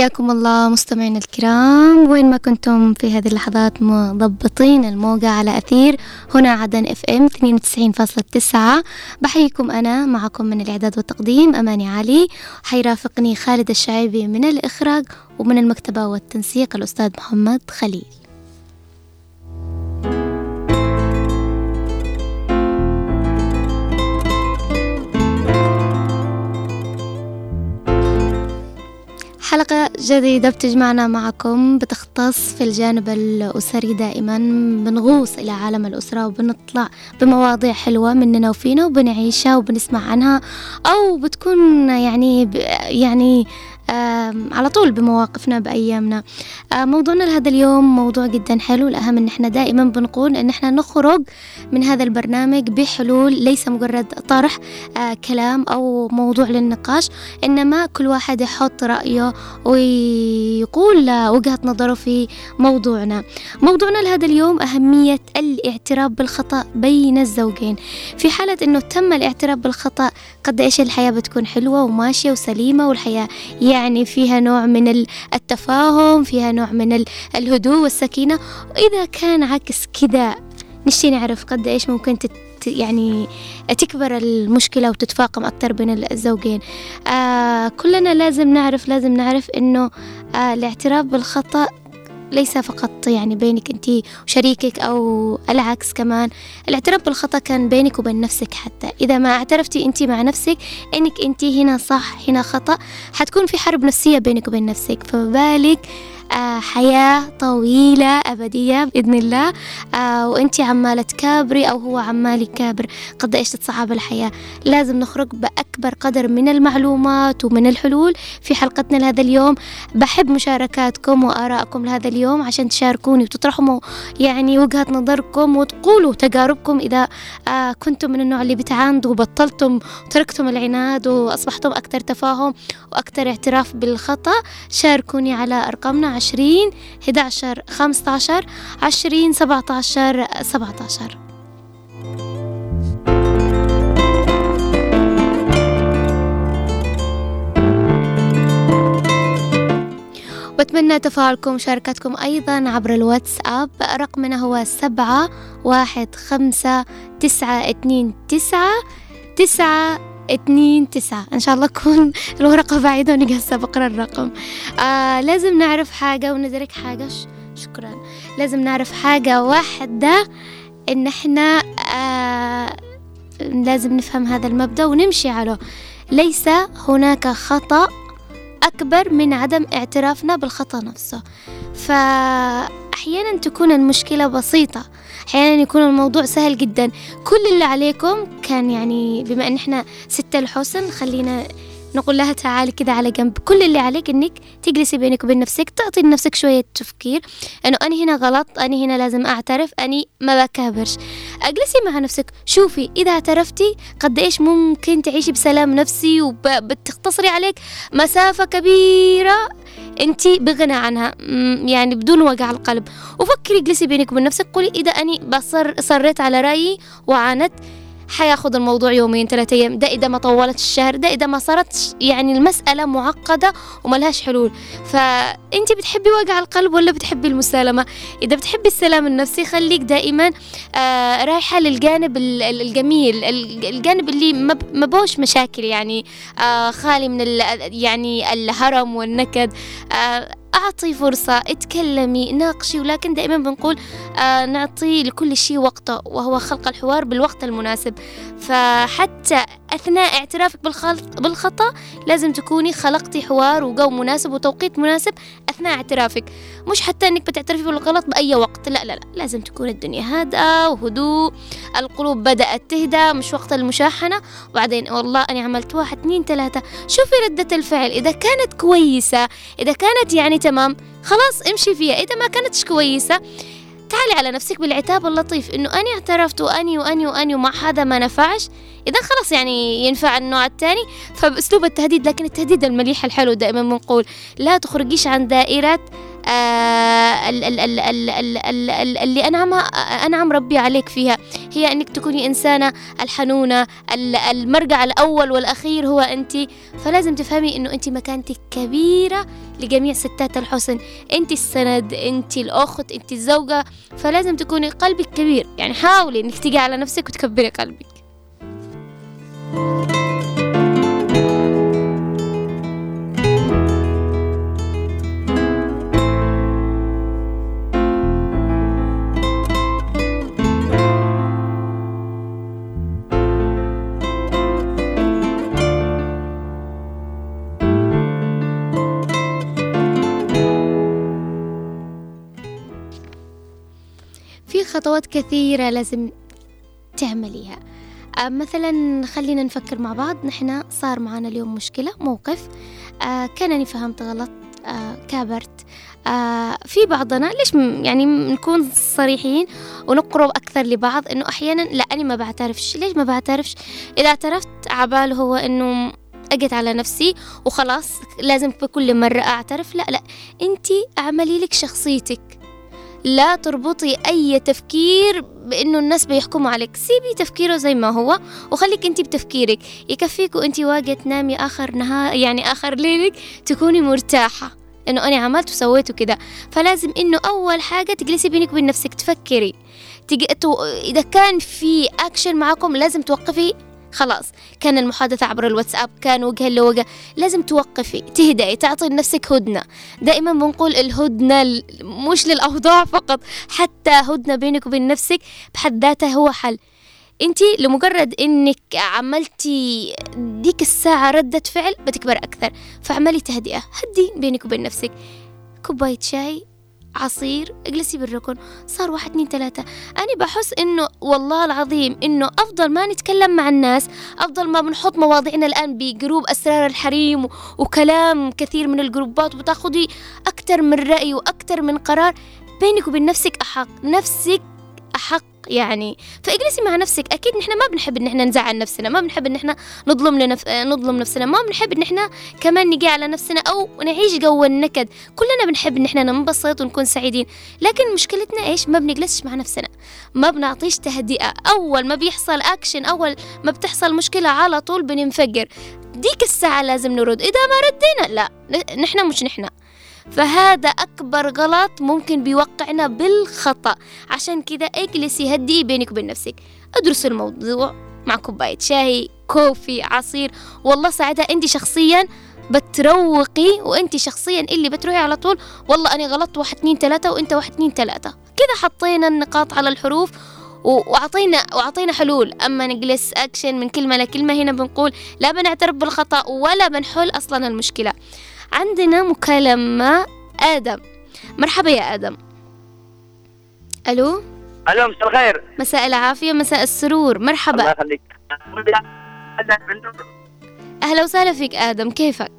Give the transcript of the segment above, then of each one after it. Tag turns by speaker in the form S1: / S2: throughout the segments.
S1: حياكم الله مستمعينا الكرام. وين ما كنتم في هذه اللحظات مضبطين الموجة على أثير. هنا عدن إف إم 92.9 بحييكم أنا معكم من الإعداد والتقديم أماني علي. حيرافقني خالد الشعيبي من الإخراج ومن المكتبة والتنسيق الأستاذ محمد خليل. حلقة جديدة بتجمعنا معكم بتختص في الجانب الأسري دائما بنغوص إلى عالم الأسرة وبنطلع بمواضيع حلوة مننا وفينا وبنعيشها وبنسمع عنها أو بتكون يعني يعني على طول بمواقفنا بأيامنا. موضوعنا لهذا اليوم موضوع جدا حلو الأهم إن إحنا دائما بنقول إن إحنا نخرج من هذا البرنامج بحلول ليس مجرد طرح كلام أو موضوع للنقاش إنما كل واحد يحط رأيه ويقول وجهة نظره في موضوعنا. موضوعنا لهذا اليوم أهمية الاعتراف بالخطأ بين الزوجين. في حالة إنه تم الاعتراف بالخطأ قد إيش الحياة بتكون حلوة وماشية وسليمة والحياة يعني فيها نوع من التفاهم فيها نوع من الهدوء والسكينة. وإذا كان عكس كذا نشتي نعرف قد إيش ممكن تت يعني تكبر المشكلة وتتفاقم أكثر بين الزوجين. آه كلنا لازم نعرف لازم نعرف إنه آه الاعتراف بالخطأ ليس فقط يعني بينك أنت وشريكك أو العكس كمان. الاعتراف بالخطأ كان بينك وبين نفسك حتى. إذا ما اعترفتي أنت مع نفسك أنك أنت هنا صح هنا خطأ حتكون في حرب نفسية بينك وبين نفسك. فبالك حياة طويلة أبدية بإذن الله. آه وأنت عمالة تكابري أو هو عمال يكابر قد إيش تتصعب الحياة. لازم نخرج بأكبر قدر من المعلومات ومن الحلول في حلقتنا لهذا اليوم. بحب مشاركاتكم وآرائكم لهذا اليوم عشان تشاركوني وتطرحوا يعني وجهة نظركم وتقولوا تجاربكم إذا آه كنتم من النوع اللي بتعاندوا وبطلتم وتركتم العناد وأصبحتم أكثر تفاهم وأكثر اعتراف بالخطأ. شاركوني على أرقامنا عشرين إحدى عشر خمسة عشر عشرين سبعة عشر سبعة عشر وأتمنى تفاعلكم ومشاركتكم أيضا عبر الواتساب رقمنا هو سبعة واحد خمسة تسعة اتنين تسعة تسعة اتنين تسعة. إن شاء الله تكون الورقة بعيدة وني هسه بقرأ الرقم. آه لازم نعرف حاجة وندرك حاجة. شكرا. لازم نعرف حاجة واحدة إن إحنا آه لازم نفهم هذا المبدأ ونمشي عليه. ليس هناك خطأ أكبر من عدم اعترافنا بالخطأ نفسه. فأحيانا تكون المشكلة بسيطة. أحيانا يكون الموضوع سهل جدا. كل اللي عليكم كان يعني بما أن إحنا ستة الحسن خلينا نقول لها تعالي كذا على جنب. كل اللي عليك إنك تجلسي بينك وبين نفسك تعطي لنفسك شوية تفكير. إنه أنا هنا غلط أنا هنا لازم أعترف اني ما بكابرش. اجلسي مع نفسك شوفي إذا اعترفتي قد إيش ممكن تعيشي بسلام نفسي وبتختصري عليك مسافة كبيرة. انت بغنى عنها يعني بدون وجع القلب. وفكري اجلسي بينك وبين نفسك قولي إذا أني بصر صريت على رأيي وعاندت حياخذ الموضوع يومين ثلاثة أيام. ده إذا ما طولت الشهر ده إذا ما صارت يعني المسألة معقدة وملهاش حلول. فأنت بتحبي وجع القلب ولا بتحبي المسالمة؟ إذا بتحبي السلام النفسي خليك دائما آه رايحة للجانب الجميل الجانب اللي ما بوش مشاكل يعني آه خالي من يعني الهرم والنكد. آه أعطي فرصة اتكلمي ناقشي ولكن دائما بنقول آه نعطي لكل شيء وقته وهو خلق الحوار بالوقت المناسب. فحتى أثناء اعترافك بالخطأ لازم تكوني خلقتي حوار وجو مناسب وتوقيت مناسب أثناء اعترافك. مش حتى أنك بتعترفي بالغلط بأي وقت لا لا لا لازم تكون الدنيا هادئة وهدوء القلوب بدأت تهدى مش وقت المشاحنة. وبعدين والله أنا عملت واحد اثنين ثلاثة شوفي ردة الفعل إذا كانت كويسة إذا كانت يعني تمام خلاص امشي فيها. إذا ما كانتش كويسة تعالي على نفسك بالعتاب اللطيف إنه أني اعترفت وأني وأني وأني ومع هذا ما نفعش إذا خلاص يعني ينفع النوع الثاني فبأسلوب التهديد لكن التهديد المليح الحلو دائما بنقول لا تخرجيش عن دائرة آه اللي أنعم أنعم ربي عليك فيها. هي أنك تكوني إنسانة الحنونة المرجع الأول والأخير هو أنت. فلازم تفهمي أنه أنت مكانتك كبيرة لجميع ستات الحسن. انت السند انت الأخت انت الزوجة فلازم تكوني قلبك كبير. يعني حاولي انك تيجي على نفسك وتكبري قلبك. في خطوات كثيرة لازم تعمليها. آه مثلا خلينا نفكر مع بعض. نحن صار معنا اليوم مشكلة موقف. آه كانني فهمت غلط آه كابرت. في بعضنا ليش يعني نكون صريحين ونقرب أكثر لبعض؟ إنه أحيانا لا أنا ما بعترفش. ليش ما بعترفش؟ إذا اعترفت عباله هو إنه أجت على نفسي وخلاص لازم بكل مرة أعترف. لا لا أنتي أعملي لك شخصيتك. لا تربطي أي تفكير بأنه الناس بيحكموا عليك. سيبي تفكيره زي ما هو وخليك أنت بتفكيرك. يكفيك وأنت واقعة تنامي آخر نهار يعني آخر ليلك تكوني مرتاحة. إنه أنا عملت وسويت وكذا فلازم إنه أول حاجة تجلسي بينك وبين نفسك تفكري. تج... إذا كان في اكشن معكم لازم توقفي. خلاص. كان المحادثة عبر الواتساب كان وجها لوجه لازم توقفي تهدئي تعطي لنفسك هدنة. دائما بنقول الهدنة مش للأوضاع فقط حتى هدنة بينك وبين نفسك بحد ذاتها هو حل. انت لمجرد انك عملتي ديك الساعة ردة فعل بتكبر أكثر. فاعملي تهدئة هدي بينك وبين نفسك. كوباية شاي. عصير اجلسي بالركن. صار واحد اتنين تلاتة. أنا بحس إنه والله العظيم إنه أفضل ما نتكلم مع الناس أفضل ما بنحط مواضيعنا الآن بجروب أسرار الحريم وكلام كثير من الجروبات وتاخذي أكثر من رأي وأكثر من قرار. بينك وبين نفسك أحق نفسك أحق يعني. فاجلسي مع نفسك. أكيد نحن ما بنحب إن إحنا نزعل نفسنا ما بنحب إن إحنا نظلم لنف... نظلم نفسنا. ما بنحب إن إحنا كمان نجي على نفسنا أو نعيش جو النكد. كلنا بنحب إن إحنا ننبسط ونكون سعيدين. لكن مشكلتنا إيش؟ ما بنجلسش مع نفسنا. ما بنعطيش تهدئة أول ما بيحصل اكشن أول ما بتحصل مشكلة على طول بننفجر. ديك الساعة لازم نرد. إذا ما ردينا لا. نحن مش نحن. فهذا أكبر غلط ممكن بيوقعنا بالخطأ. عشان كذا اجلسي هدي بينك وبين نفسك. أدرس الموضوع مع كوباية شاي coffee عصير. والله ساعتها أنت شخصيا بتروقي وانت شخصيا اللي بتروحي على طول. والله أنا غلطت واحد اتنين تلاتة وانت واحد اتنين تلاتة. كذا حطينا النقاط على الحروف وأعطينا وأعطينا حلول. أما نجلس أكشن من كلمة لكلمة هنا بنقول لا بنعترف بالخطأ ولا بنحل أصلا المشكلة. عندنا مكالمة آدم. مرحبا يا آدم. ألو؟
S2: ألو مساء الخير.
S1: مساء العافية مساء السرور. مرحبا.
S2: الله يخليك.
S1: أهلا وسهلا فيك آدم. كيفك؟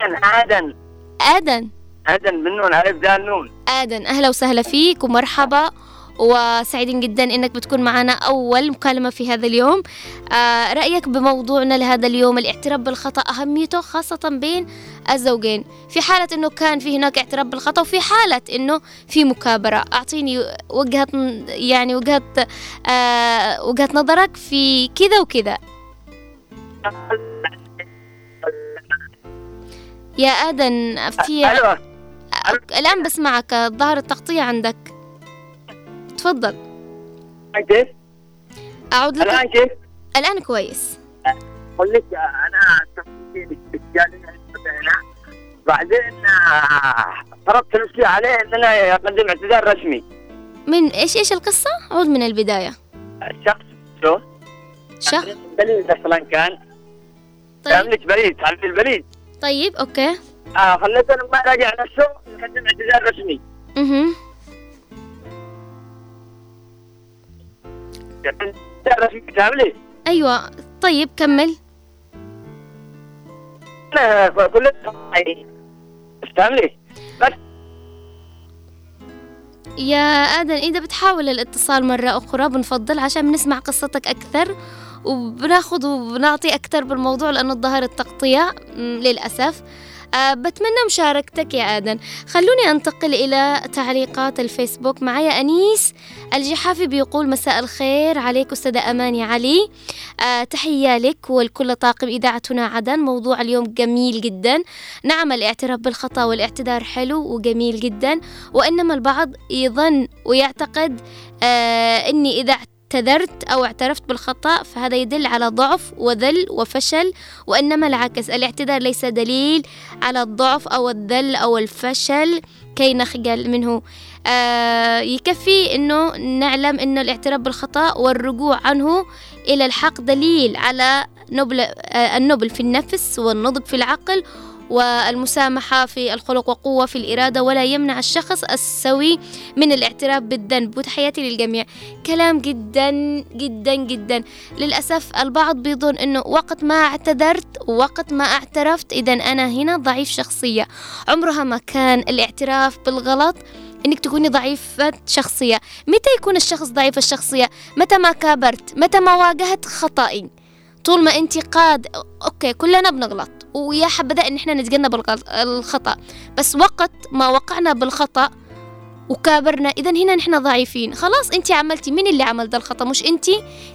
S2: آدن
S1: آدن
S2: آدن من نون؟ عرف دال نون.
S1: آدن أهلا وسهلا فيك ومرحبا. وسعيدين جدا إنك بتكون معنا أول مكالمة في هذا اليوم. آه رأيك بموضوعنا لهذا اليوم الاعتراف بالخطأ أهميته خاصة بين الزوجين. في حالة إنه كان في هناك اعتراف بالخطأ وفي حالة إنه في مكابرة. أعطيني وجهة يعني وجهة آه وجهة نظرك في كذا وكذا. يا آدن في الآن بسمعك. ظهر التغطية عندك. تفضل.
S2: كيف؟
S1: أعود لك.
S2: الآن كيف؟
S1: الآن كويس.
S2: أقول لك أنا بعدين طلبت نفسي عليه إن أنا أقدم اعتذار رسمي.
S1: من إيش إيش القصة؟ عود من البداية.
S2: الشخص شو؟
S1: شخص.
S2: بريد أصلا كان.
S1: طيب.
S2: لك بريد تعرف البريد
S1: طيب أوكي.
S2: آه خليته لما راجع نفسه يقدم اعتذار رسمي.
S1: أها
S2: تعملي
S1: أيوة. طيب كمل. يا آدم إذا بتحاول الاتصال مرة أخرى بنفضل عشان بنسمع قصتك أكثر وبناخذ وبنعطي أكثر بالموضوع لأنه ظهر التغطية للأسف. أه بتمنى مشاركتك يا آدم خلوني أنتقل إلى تعليقات الفيسبوك معايا أنيس الجحافي بيقول مساء الخير. عليك أستاذة أماني علي. أه تحية لك ولكل طاقم إذاعتنا عدن. موضوع اليوم جميل جدا. نعم الاعتراف بالخطأ والاعتذار حلو وجميل جدا. وإنما البعض يظن ويعتقد أه أني إذا اعتذرت أو اعترفت بالخطأ فهذا يدل على ضعف وذل وفشل وإنما العكس الاعتذار ليس دليل على الضعف أو الذل أو الفشل كي نخجل منه. آه يكفي أنه نعلم أنه الاعتراف بالخطأ والرجوع عنه إلى الحق دليل على نبل آه النبل في النفس والنضج في العقل والمسامحة في الخلق وقوة في الإرادة ولا يمنع الشخص السوي من الاعتراف بالذنب. وتحياتي للجميع. كلام جدا جدا جدا. للأسف البعض بيظن أنه وقت ما اعتذرت وقت ما اعترفت إذا أنا هنا ضعيف شخصية. عمرها ما كان الاعتراف بالغلط إنك تكوني ضعيفة شخصية. متى يكون الشخص ضعيف الشخصية؟ متى ما كابرت؟ متى ما واجهت خطأي؟ طول ما انت قاد أوكي كلنا بنغلط. ويا حبذا إن إحنا نتجنب الخطأ. بس وقت ما وقعنا بالخطأ وكابرنا اذا هنا نحن ضعيفين. خلاص انت عملتي. مين اللي عمل ده الخطأ؟ مش انت.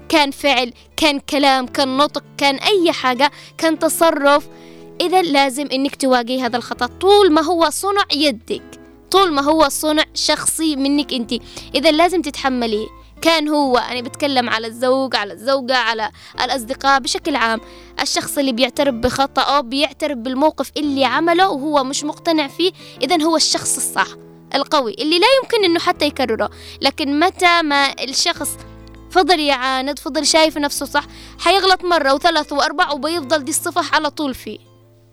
S1: كان فعل كان كلام كان نطق كان أي حاجة كان تصرف. إذا لازم إنك تواجهي هذا الخطأ. طول ما هو صنع يدك. طول ما هو صنع شخصي منك انت. إذا لازم تتحمليه. كان هو أنا بتكلم على الزوج على الزوجة على الأصدقاء بشكل عام. الشخص اللي بيعترف بخطأه بيعترف بالموقف اللي عمله وهو مش مقتنع فيه إذا هو الشخص الصح القوي اللي لا يمكن إنه حتى يكرره. لكن متى ما الشخص فضل يعاند فضل شايف نفسه صح حيغلط مرة وثلاث وأربع وبيفضل دي الصفة على طول فيه.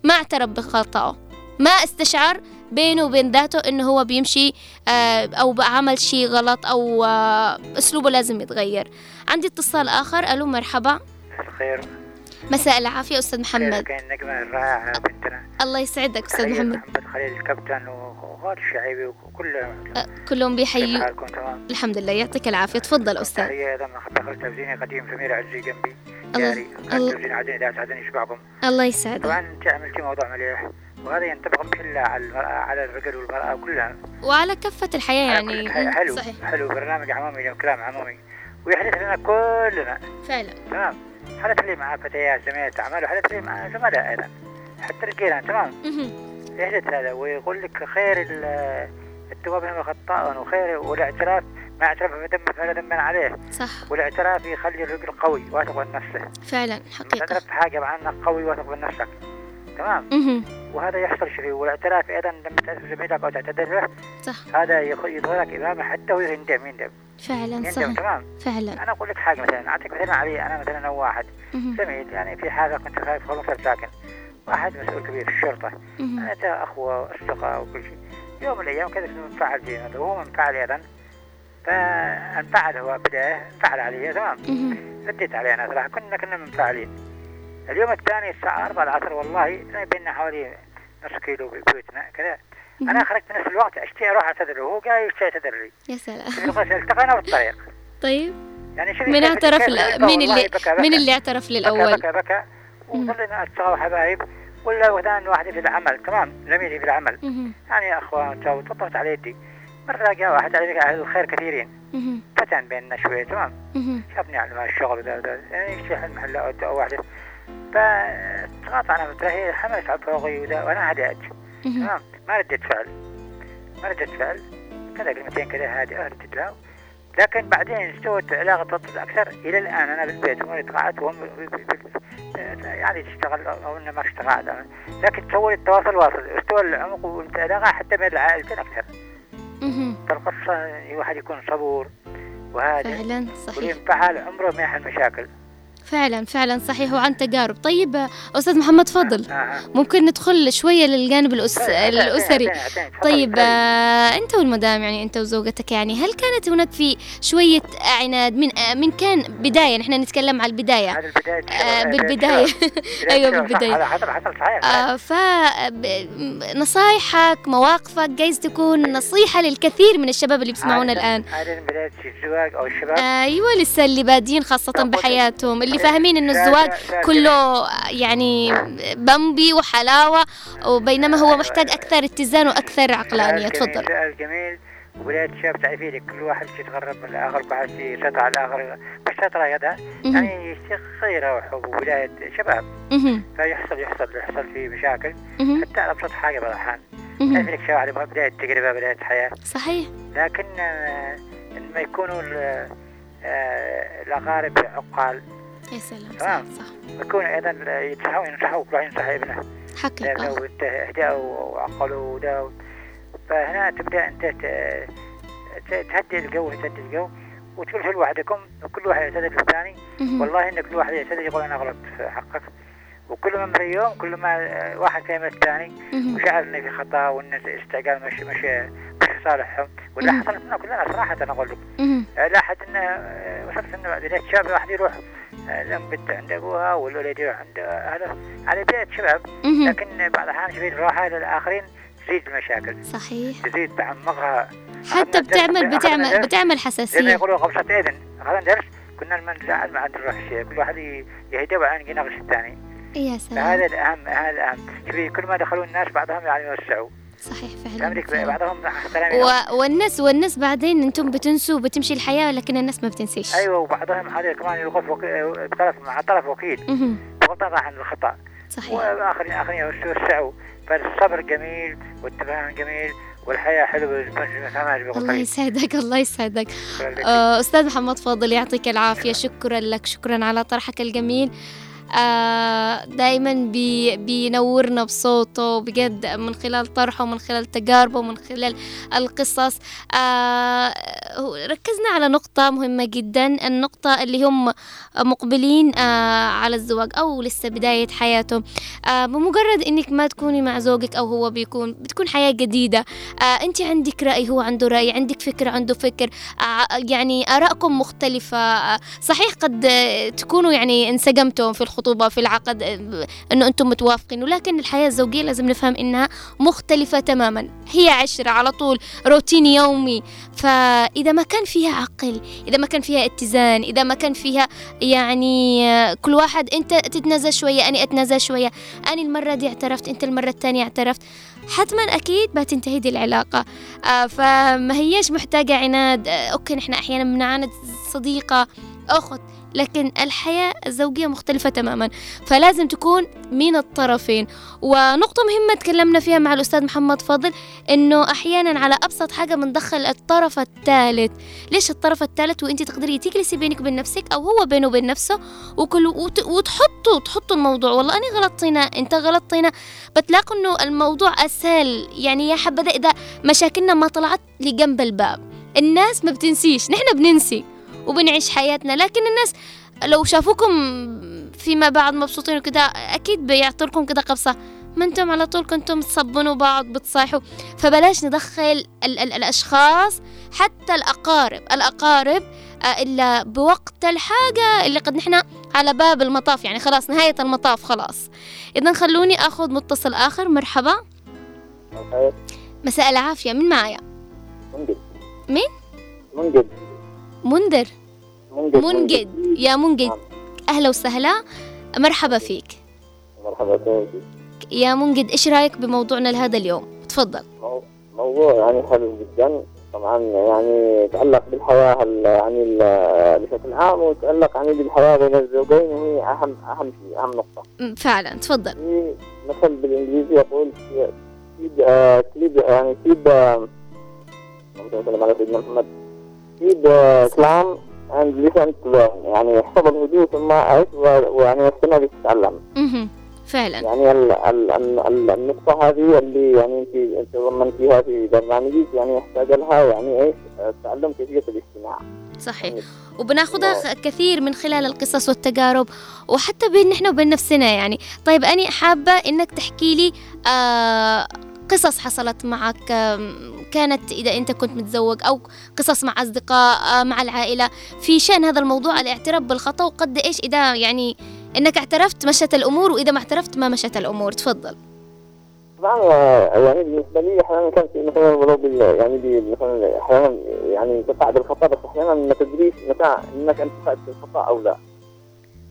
S1: ما اعترف بخطأه ما استشعر بينه وبين ذاته إنه هو بيمشي آه، أو عمل شيء غلط أو آه، أسلوبه لازم يتغير. عندي اتصال آخر. ألو مرحبا.
S3: خير
S1: مساء العافية أستاذ محمد.
S3: كان النجمة الرائعة بنتنا.
S1: الله يسعدك أستاذ محمد.
S3: محمد خليل الكابتن وغاد الشعيبي وكل
S1: أه كلهم بيحيوا الحمد لله يعطيك العافية. تفضل أستاذ.
S3: تحية أيضا دخل تلفزيوني قديم سمير عزي جنبي.
S1: الله- الله يسعدك.
S3: طبعا أنت عملتي موضوع مليح. وهذا ينطبق بكل على المرأة على الرجل والمرأة كلها.
S1: وعلى كافة الحياة يعني.
S3: كل حي- حلو.
S1: صحيح.
S3: حلو. برنامج عمومي كلام عمومي. ويحدث لنا كلنا.
S1: فعلا.
S3: تمام. حدث لي مع فتيات زميلات أعمال وحدث لي مع زملاء أيضا. حتى رجالا تمام. يحدث هذا ويقول لك خير ال- التواب من خطاء وخير والاعتراف ما اعترف بدم فلا ذنبا عليه.
S1: صح.
S3: والاعتراف يخلي الرجل قوي واثق من نفسه.
S1: فعلا. حقيقة.
S3: تعترف بحاجة مع إنك قوي واثق من نفسك. تمام. وهذا يحصل شيء والاعتراف أيضا لما تعترف زميلك أو تعتذر. له
S1: صح.
S3: هذا يظهرك امامه حتى هو يندم يندم.
S1: فعلا
S3: يندم
S1: صح
S3: تمام؟
S1: فعلا.
S3: أنا أقول لك حاجة مثلا أعطيك مثلا علي أنا مثلا أنا واحد. زميل يعني في حاجة كنت خايف خلاص ساكن واحد مسؤول كبير في الشرطة. تا أخوة وأصدقاء وكل شيء. يوم من الأيام كذا منفعل فيه؟ هذا وهو منفعل أيضا. فانفعل هو بداية انفعل علي تمام. رديت عليه أنا صراحة. كنا كنا منفعلين. اليوم الثاني الساعة 4 العصر والله بيننا حوالي نص كيلو ببيتنا كذا. أنا خرجت في نفس الوقت أشتي أروح أعتذر وهو قاعد يشتي يعتذر لي.
S1: يا سلام.
S3: التقينا في الطريق.
S1: طيب.
S3: يعني شوف
S1: من اعترف ل- مين اللي
S3: بكى بكى.
S1: مين اللي اعترف
S3: بكى
S1: للأول؟
S3: بكى بكى.
S1: مم.
S3: وظلنا أصدقاء وحبايب ولا وثان واحد في العمل. تمام زميلي في العمل. يعني اخوان تو طبطبت على يدي. مرة جاء واحد على الخير كثيرين. فتن بيننا شوية تمام. شافني على الشغل وذا يعني يشتري المحل أو أو واحدة فتقاطعنا فترة هي حملت على فوقي وذا وأنا هدأت. تمام؟ ما رديت فعل. ما رديت فعل. كذا كلمتين كذا هادئة رديت لها لكن بعدين استوت العلاقة تطلب أكثر. إلى الآن أنا بالبيت وأنا تقاعدت وهم ب- يعني تشتغل أو إنه ما اشتغلت لكن تسوي التواصل واصل. استوى العمق والعلاقة حتى بين العائلتين أكثر. فالقصة الواحد يكون صبور وهادئ
S1: فعلا صحيح.
S3: وينفعل عمره ما يحل مشاكل.
S1: فعلا فعلا صحيح وعن تجارب. طيب أستاذ محمد تفضل.
S3: آه.
S1: ممكن ندخل شوية للجانب الأس... الأسري. طيب أنت والمدام يعني أنت وزوجتك يعني هل كانت هناك في شوية عناد من من كان بداية نحن نتكلم على البداية. آه، بالبداية. أيوة بالبداية.
S3: هذا حصل حصل صحيح
S1: آه ف ب- نصايحك مواقفك جايز تكون نصيحة للكثير من الشباب اللي بيسمعونا الآن.
S3: بداية الزواج أو الشباب.
S1: أيوة لسه اللي بادين خاصة بحياتهم اللي فاهمين إنه الزواج كله يعني بمبي وحلاوة وبينما هو محتاج أكثر اتزان وأكثر عقلانية. تفضل.
S3: سؤال جميل. ولاية الشباب تعرفي لك كل واحد يتغرب من كل واحد يشطر على مش شطرة يدا
S1: مهم.
S3: يعني خيرة وحب وولاية شباب. فيحصل يحصل يحصل في مشاكل. حتى على بعض الأحيان
S1: مهم.
S3: تعرفي لك شباب يبغى بداية تجربة بداية حياة
S1: صحيح.
S3: لكن آه، لما يكونوا آه، الأقارب عقال
S1: يا سلام صح
S3: تمام.
S1: صح.
S3: يكونوا أيضا ينصحوا ينصحوا كل ينصح ابنه.
S1: حقيقة.
S3: لو انت اهدأوا وعقلوا وده فهنا تبدأ انت تهدي الجو تهدي الجو. وتقول هل وحدكم وكل واحد يعتذر للثاني. والله إن كل واحد يعتذر يقول أنا غلطت في حقك. وكل ما مر يوم كل ما واحد كلمة الثاني. وشعر إنه في خطأ وان استعجال مش مش مش صالحهم. ولا. حصلت لنا كلنا صراحة أنا أقول لك. لاحظ انه وصلت إنه بدايه شباب واحد يروح الام بنت عند ابوها والولد يروح عند اهله على بدايه شباب. لكن بعض الأحيان تزيد الراحة للآخرين تزيد المشاكل.
S1: صحيح.
S3: تزيد تعمقها
S1: حتى بتعمل بتعمل. بتعمل
S3: زي ما
S1: حساسية.
S3: يقولوا قبصة إذن. أخذنا درس كنا لما نزعل ما عاد نروح شيء. كل واحد يهدى وبعدين يناقش الثاني.
S1: يا سلام.
S3: فهذا الأهم هذا الأهم. شوفي كل ما دخلوا الناس بعضهم يعني يوسعوا
S1: صحيح فعلا. فعلا.
S3: بعضهم
S1: و... والناس والناس بعدين أنتم بتنسوا وبتمشي الحياة لكن الناس ما بتنسيش.
S3: أيوة وبعضهم هذا كمان يوقف وك... بطرف مع طرف وكيل. غلطان راح عن الخطأ.
S1: صحيح.
S3: وآخرين آخرين يوسعوا فالصبر جميل والتفاهم جميل والحياة حلوة فما
S1: الله يسعدك الله يسعدك. آه، أستاذ محمد فاضل يعطيك العافية. شكرا لك شكرا على طرحك الجميل. آه، دايما بي بينورنا بصوته بجد من خلال طرحه ومن خلال تجاربه ومن خلال القصص. آه، ركزنا على نقطة مهمة جدا النقطة اللي هم مقبلين آه، على الزواج أو لسه بداية حياتهم. بمجرد إنك ما تكوني مع زوجك أو هو بيكون بتكون حياة جديدة. أنت عندك رأي هو عنده رأي عندك فكر عنده فكر. يعني آرائكم مختلفة. صحيح قد تكونوا يعني انسجمتم في الخطوبة في العقد آه، أنه أنتم متوافقين. ولكن الحياة الزوجية لازم نفهم إنها مختلفة تماما. هي عشرة على طول روتين يومي. فإذا ما كان فيها عقل إذا ما كان فيها اتزان إذا ما كان فيها يعني آه، كل واحد أنت تتنازل شوية أنا أتنازل شوية. أنا المرة دي اعترفت أنت المرة الثانية اعترفت. حتما أكيد بتنتهي دي العلاقة. آه فما هيش محتاجة عناد. آه أوكي نحن أحيانا بنعاند صديقة أخت. لكن الحياة الزوجية مختلفة تماما. فلازم تكون من الطرفين. ونقطة مهمة تكلمنا فيها مع الأستاذ محمد فضل إنه أحيانا على أبسط حاجة بندخل الطرف الثالث. ليش الطرف الثالث؟ وأنت تقدري تجلسي بينك وبين نفسك أو هو بينه وبين نفسه وكل وت- وتحطوا تحطوا الموضوع. والله أنا غلطتنا أنت غلطتنا بتلاقوا إنه الموضوع أسهل. يعني يا حبذا إذا مشاكلنا ما طلعت لجنب الباب. الناس ما بتنسيش نحن بننسي. وبنعيش حياتنا. لكن الناس لو شافوكم فيما بعد مبسوطين وكده أكيد بيعطركم كده قبصة. ما أنتم على طول كنتم تصبنوا بعض بتصايحوا. فبلاش ندخل ال- ال- الأشخاص حتى الأقارب. الأقارب آه، إلا بوقت الحاجة اللي قد نحن على باب المطاف. يعني خلاص نهاية المطاف خلاص. إذا خلوني أخذ متصل آخر. مرحبا. مساء العافية. من معايا؟
S2: منجد
S1: مين؟
S2: منجد
S1: منذر
S2: منجد
S1: منجد. يا منجد. أهلا وسهلا. مرحبا فيك.
S2: مرحبا فيك
S1: يا منجد إيش رأيك بموضوعنا لهذا اليوم؟ تفضل.
S2: مو- موضوع يعني حلو جدا. طبعا يعني يتعلق بالحياة ال- يعني بشكل عام ويتعلق يعني بالحياة بين الزوجين وهي أهم أهم شيء أهم نقطة.
S1: فعلا. تفضل.
S2: في مثل بالإنجليزي يقول كيب آه، كيب يعني كيب ممكن نتكلم على سيدنا محمد. كيب كلام to learn يعني احفظ الهدوء ثم أعيش و- ويعني واستمع لتتعلم
S1: مهم. فعلا.
S2: يعني ال ال ال ال النقطة هذه اللي يعني أنت أنت ضمنتيها في برنامجك يعني يحتاج لها يعني إيش؟ تعلم كيفية الاستماع
S1: صحيح. وبناخذها خ- كثير من خلال القصص والتجارب وحتى بين نحن وبين نفسنا يعني. طيب أنا حابة إنك تحكي لي آه قصص حصلت معك كانت إذا أنت كنت متزوج أو قصص مع أصدقاء آه مع العائلة في شأن هذا الموضوع الاعتراف بالخطأ؟ وقد إيش إذا يعني إنك اعترفت مشت الأمور وإذا ما اعترفت ما مشت الأمور؟ تفضل.
S2: طبعا آه، يعني بالنسبة لي أحيانا كان في مثلا ولو بال يعني مثلا أحيانا يعني تقع بالخطأ بس أحيانا ما تدريش متى إنك انت في الخطأ أو لا.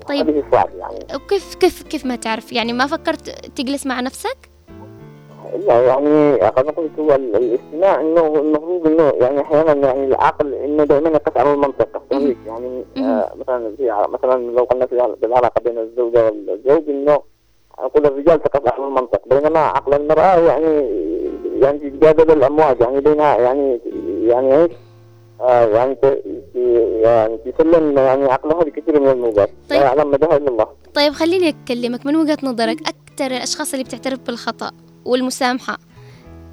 S1: طيب.
S2: يعني.
S1: وكيف كيف كيف ما تعرف؟ يعني ما فكرت تجلس مع نفسك؟
S2: لا يعني قد نقول هو ال- الاستماع إنه المفروض إنه يعني أحيانا يعني العقل إنه دائما يقف على المنطق. يعني
S1: مهم.
S2: آه مثلا في مثلا لو قلنا في بالعلاقة بين الزوجه والزوج إنه أقول الرجال تقف على المنطق بينما عقل المرأة يعني يعني يتجاذب الأمواج يعني بينها يعني يعني إيش آه يعني يعني تسلم يعني عقلها لكثير من الموجات
S1: طيب.
S2: لا يعلم مداها إلا الله
S1: طيب خليني أكلمك من وجهة نظرك أكثر الأشخاص اللي بتعترف بالخطأ والمسامحة.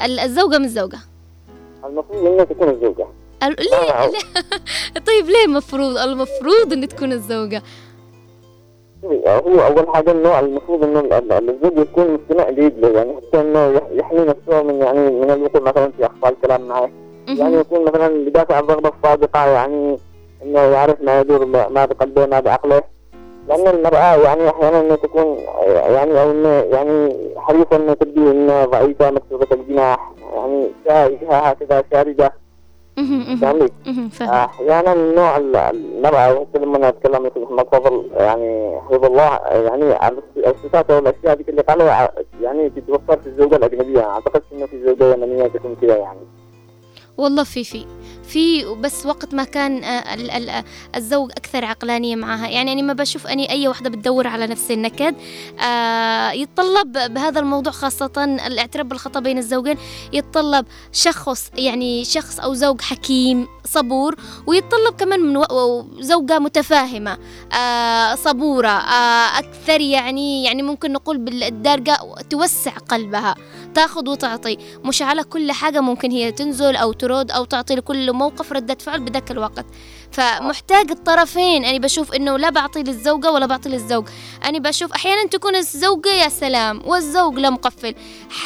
S1: ال- الزوجة من الزوجة.
S2: المفروض إنها تكون الزوجة.
S1: ال- ليه, طيب ليه مفروض المفروض أن تكون الزوجة.
S2: هو أول حاجة إنه المفروض إنه ال- ال- الزوج يكون مستمع جيد له يعني حتى إنه يح- يحمي نفسه من يعني من الوقوع مثلا في أخطاء الكلام معه. يعني. يكون مثلا بدافع الرغبة الصادقة يعني إنه يعرف ما يدور ما بقلبه ما بعقله. لأن المرأة يعني أحيانا انه تكون يعني أو إنه يعني حريصة إنه تبدو انها ضعيفة مكسوره الجناح يعني تائهه هكذا؟
S1: مهم. فاهم.
S2: أحيانا نوع ال- المرأة وحتى لما أنا أتكلم مثل محمد فضل يعني حفظ الله يعني الصفات أو الاشياء ذيك اللي قالها يعني تتوفر في الزوجة الأجنبية. أعتقد إنه في زوجة يمنية تكون كذا يعني.
S1: والله في في. في بس وقت ما كان آه، آه، الزوج أكثر عقلانية معها. يعني أنا ما بشوف أني أي وحدة بتدور على نفس النكد آه، يتطلب بهذا الموضوع خاصة الاعتراف بالخطأ بين الزوجين يتطلب شخص يعني شخص أو زوج حكيم صبور ويتطلب كمان من زوجة متفاهمة صبورة أكثر يعني يعني ممكن نقول بالدرجة توسع قلبها. تاخذ وتعطي. مش على كل حاجة ممكن هي تنزل أو ترد أو تعطي لكل موقف ردة فعل بذاك الوقت. فمحتاج الطرفين. أنا بشوف إنه لا بعطي للزوجة ولا بعطي للزوج. أنا بشوف أحيانا تكون الزوجة يا سلام والزوج لا مقفل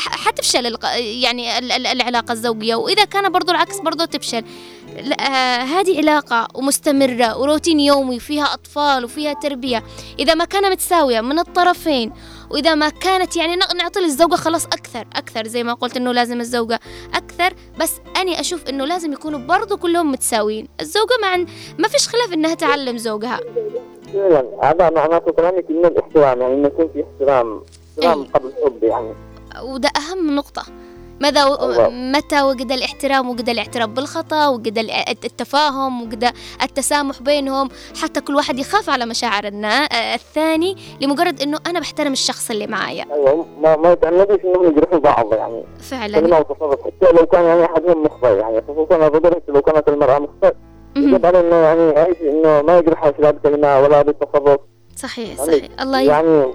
S1: حتفشل يعني ال- ال- العلاقة الزوجية. وإذا كان برضو العكس برضو تفشل. آه، هذه علاقة ومستمرة وروتين يومي وفيها أطفال وفيها تربية. إذا ما كان متساوية من الطرفين وإذا ما كانت يعني نعطي للزوجة خلاص أكثر أكثر زي ما قلت إنه لازم الزوجة أكثر. بس أنا أشوف إنه لازم يكونوا برضو كلهم متساويين. الزوجة مع ما فيش خلاف إنها تعلم زوجها.
S2: هذا معناته كلامك إنه الاحترام يعني إنه يكون في احترام احترام
S1: إيه.
S2: قبل حب يعني.
S1: وده أهم نقطة. ماذا
S2: الله.
S1: متى وجد الاحترام؟ وجد الاعتراف بالخطأ وجد ال- التفاهم وجد التسامح بينهم. حتى كل واحد يخاف على مشاعر النا- الثاني لمجرد إنه أنا بحترم الشخص اللي معايا.
S2: أيوه. ما ما يتعمدوش إنهم يجرحوا بعض يعني.
S1: فعلا.
S2: وتصرف حتى لو كان يعني احدهم مخطئ يعني. خصوصا لو كانت المرأة مخطئ. يجب إنه يعني إنه ما يجرحها لا بكلمة ولا بالتصرف.
S1: صحيح
S2: يعني
S1: صحيح. الله.
S2: يعني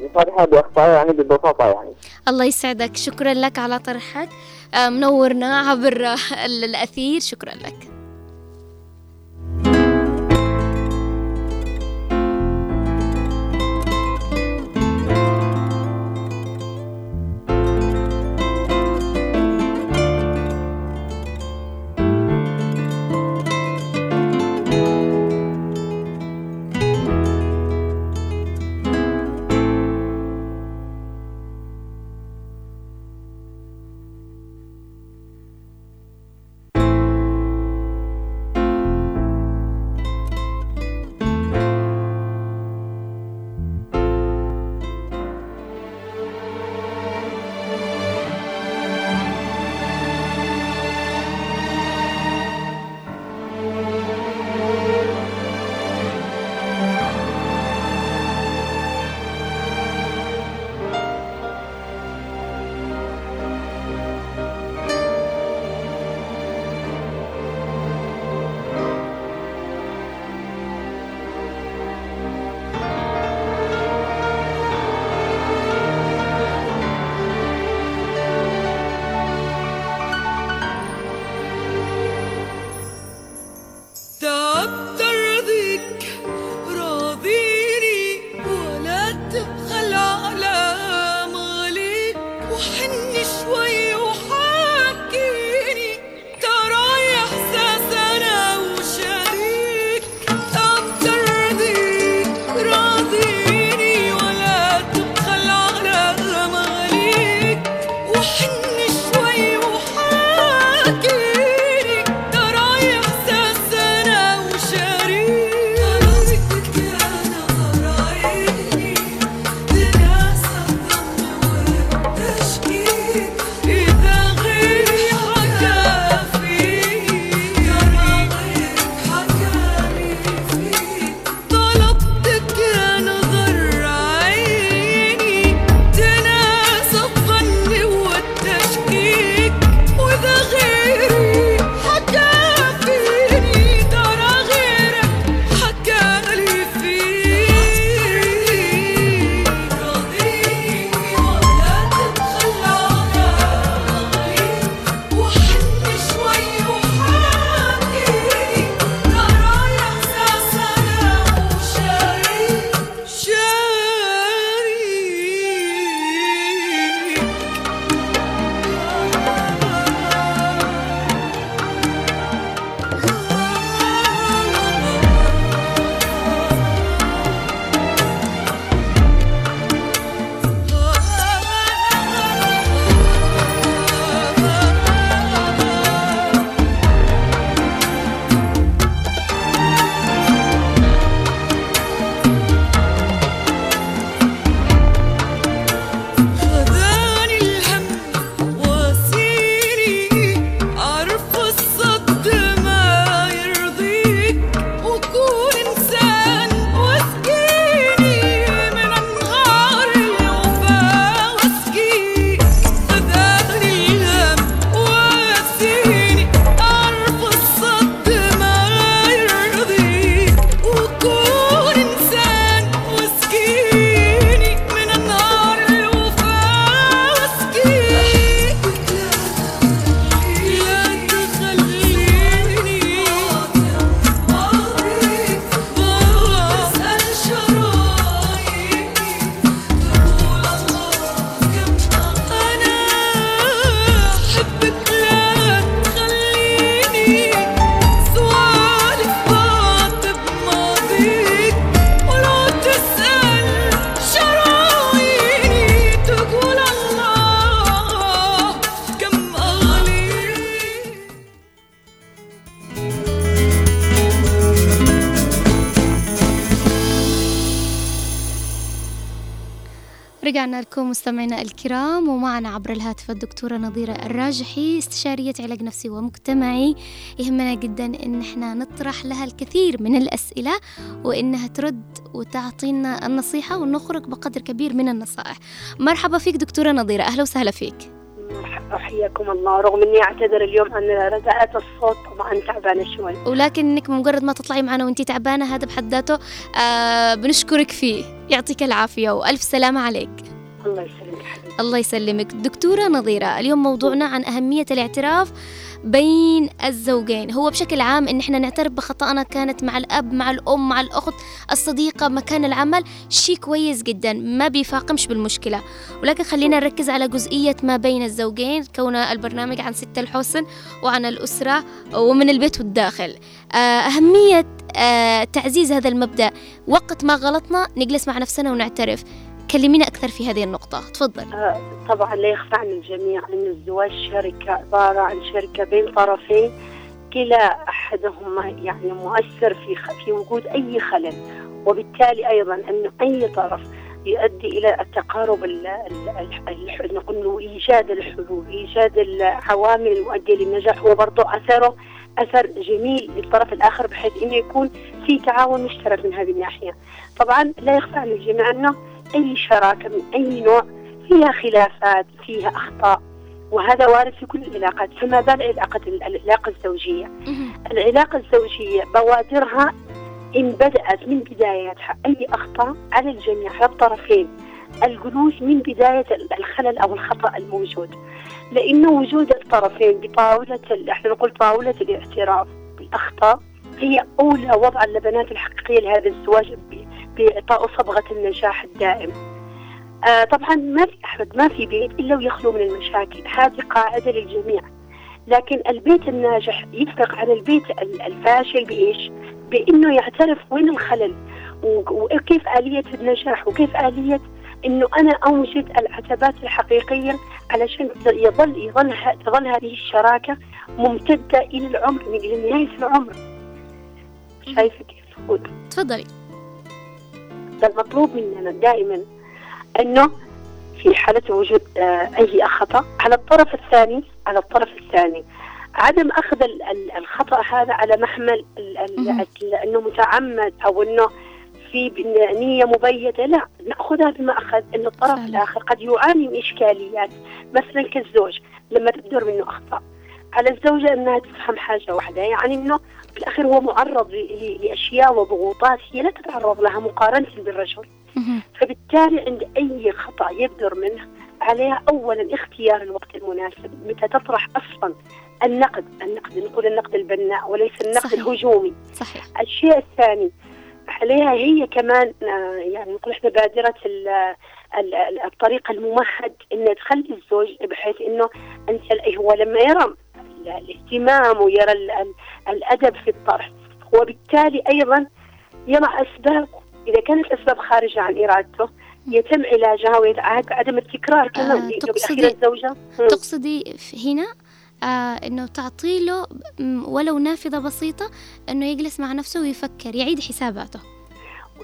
S2: يصارحها باخطائها يعني ببساطة يعني.
S1: الله يسعدك. شكرا لك على طرحك. آه، منورنا عبر ال- الأثير. شكرا لك. رجعنا لكم مستمعينا الكرام ومعنا عبر الهاتف الدكتورة نظيرة الراجحي استشارية علاج نفسي ومجتمعي. يهمنا جدا إن إحنا نطرح لها الكثير من الأسئلة وإنها ترد وتعطينا النصيحة ونخرج بقدر كبير من النصائح. مرحبا فيك دكتورة نظيرة أهلا وسهلا فيك.
S4: حياكم الله. رغم إني أعتذر اليوم عن رداءة الصوت طبعا تعبانة شوي.
S1: ولكن إنك مجرد ما تطلعي معنا وانت تعبانة هذا بحد ذاته آه بنشكرك فيه. يعطيك العافية وألف سلامة عليك.
S4: الله يسلمك
S1: دكتورة نظيرة اليوم موضوعنا عن أهمية الاعتراف بين الزوجين. هو بشكل عام إن إحنا نعترف بخطأنا كانت مع الأب مع الأم مع الأخت الصديقة مكان العمل شيء كويس جدا ما بيفاقمش بالمشكلة. ولكن خلينا نركز على جزئية ما بين الزوجين كون البرنامج عن ست الحسن وعن الأسرة ومن البيت والداخل. آه، أهمية آه، تعزيز هذا المبدأ. وقت ما غلطنا نجلس مع نفسنا ونعترف. كلمينا أكثر في هذه النقطة تفضل
S4: آه، طبعا لا يخفى عن الجميع أن الزواج شركة عبارة عن شركة بين طرفين كلا أحدهما يعني مؤثر في في وجود أي خلل وبالتالي أيضا انه أي طرف يؤدي إلى التقارب ال ال ال ال نقول إيجاد الحلول، إيجاد العوامل المؤدية للنجاح هو برضه أثره أثر جميل للطرف الآخر بحيث إنه يكون في تعاون مشترك من هذه الناحية. طبعا لا يخفى عن الجميع أنه أي شراكة من أي نوع فيها خلافات، فيها أخطاء. وهذا وارد في كل العلاقات، فما بال العلاقة العلاقة الزوجية. العلاقة الزوجية بوادرها إن بدأت من بدايتها أي أخطاء على الجميع على الطرفين. الجلوس من بداية الخلل أو الخطأ الموجود. لأنه وجود الطرفين بطاولة إحنا نقول طاولة الاعتراف بالأخطاء هي أولى وضع اللبنات الحقيقية لهذا الزواج بإعطاء صبغة النجاح الدائم. آه طبعا ما في أحد ما في بيت إلا ويخلو من المشاكل. هذه قاعدة للجميع. لكن البيت الناجح يفرق عن البيت ال- الفاشل بإيش؟ بأنه يعترف وين الخلل وكيف آلية النجاح وكيف آلية أنه أنا أوجد العتبات الحقيقية علشان يظل يظل تظل هذه الشراكة ممتدة إلى العمر إلى نهاية العمر. شايفة كيف؟
S1: تفضلي.
S4: ده المطلوب مننا دائما أنه في حالة وجود آه، أي خطأ على الطرف الثاني على الطرف الثاني. عدم ال- الخطأ هذا على محمل أنه متعمد أو أنه في نية مبيتة لا نأخذها بما أخذ. أن الطرف
S1: فعلا.
S4: الآخر قد يعاني من إشكاليات مثلا كالزوج لما تبدر منه أخطاء. على الزوجة أنها تفهم حاجة واحدة يعني أنه بالأخير هو معرض ل- ل- لأشياء وضغوطات هي لا تتعرض لها مقارنة بالرجل. فبالتالي عند أي خطأ يبدر منه عليها أولا اختيار الوقت المناسب متى تطرح أصلا النقد. النقد نقول النقد البناء وليس النقد
S1: صحيح.
S4: الهجومي.
S1: صحيح.
S4: الشيء الثاني عليها هي كمان آه، يعني نقول إحنا ال- الطريق الممهد ان تخلي الزوج بحيث إنه أنت هو لما يرى الاهتمام ويرى ال- ال- الأدب في الطرح. وبالتالي أيضا يضع أسباب إذا كانت الاسباب خارجة عن إرادته يتم علاجها بعدم التكرار كمان
S1: آه، تقصدي-
S4: الزوجه.
S1: تقصدي هنا آه إنه تعطي له م- ولو نافذة بسيطة إنه يجلس مع نفسه ويفكر يعيد حساباته.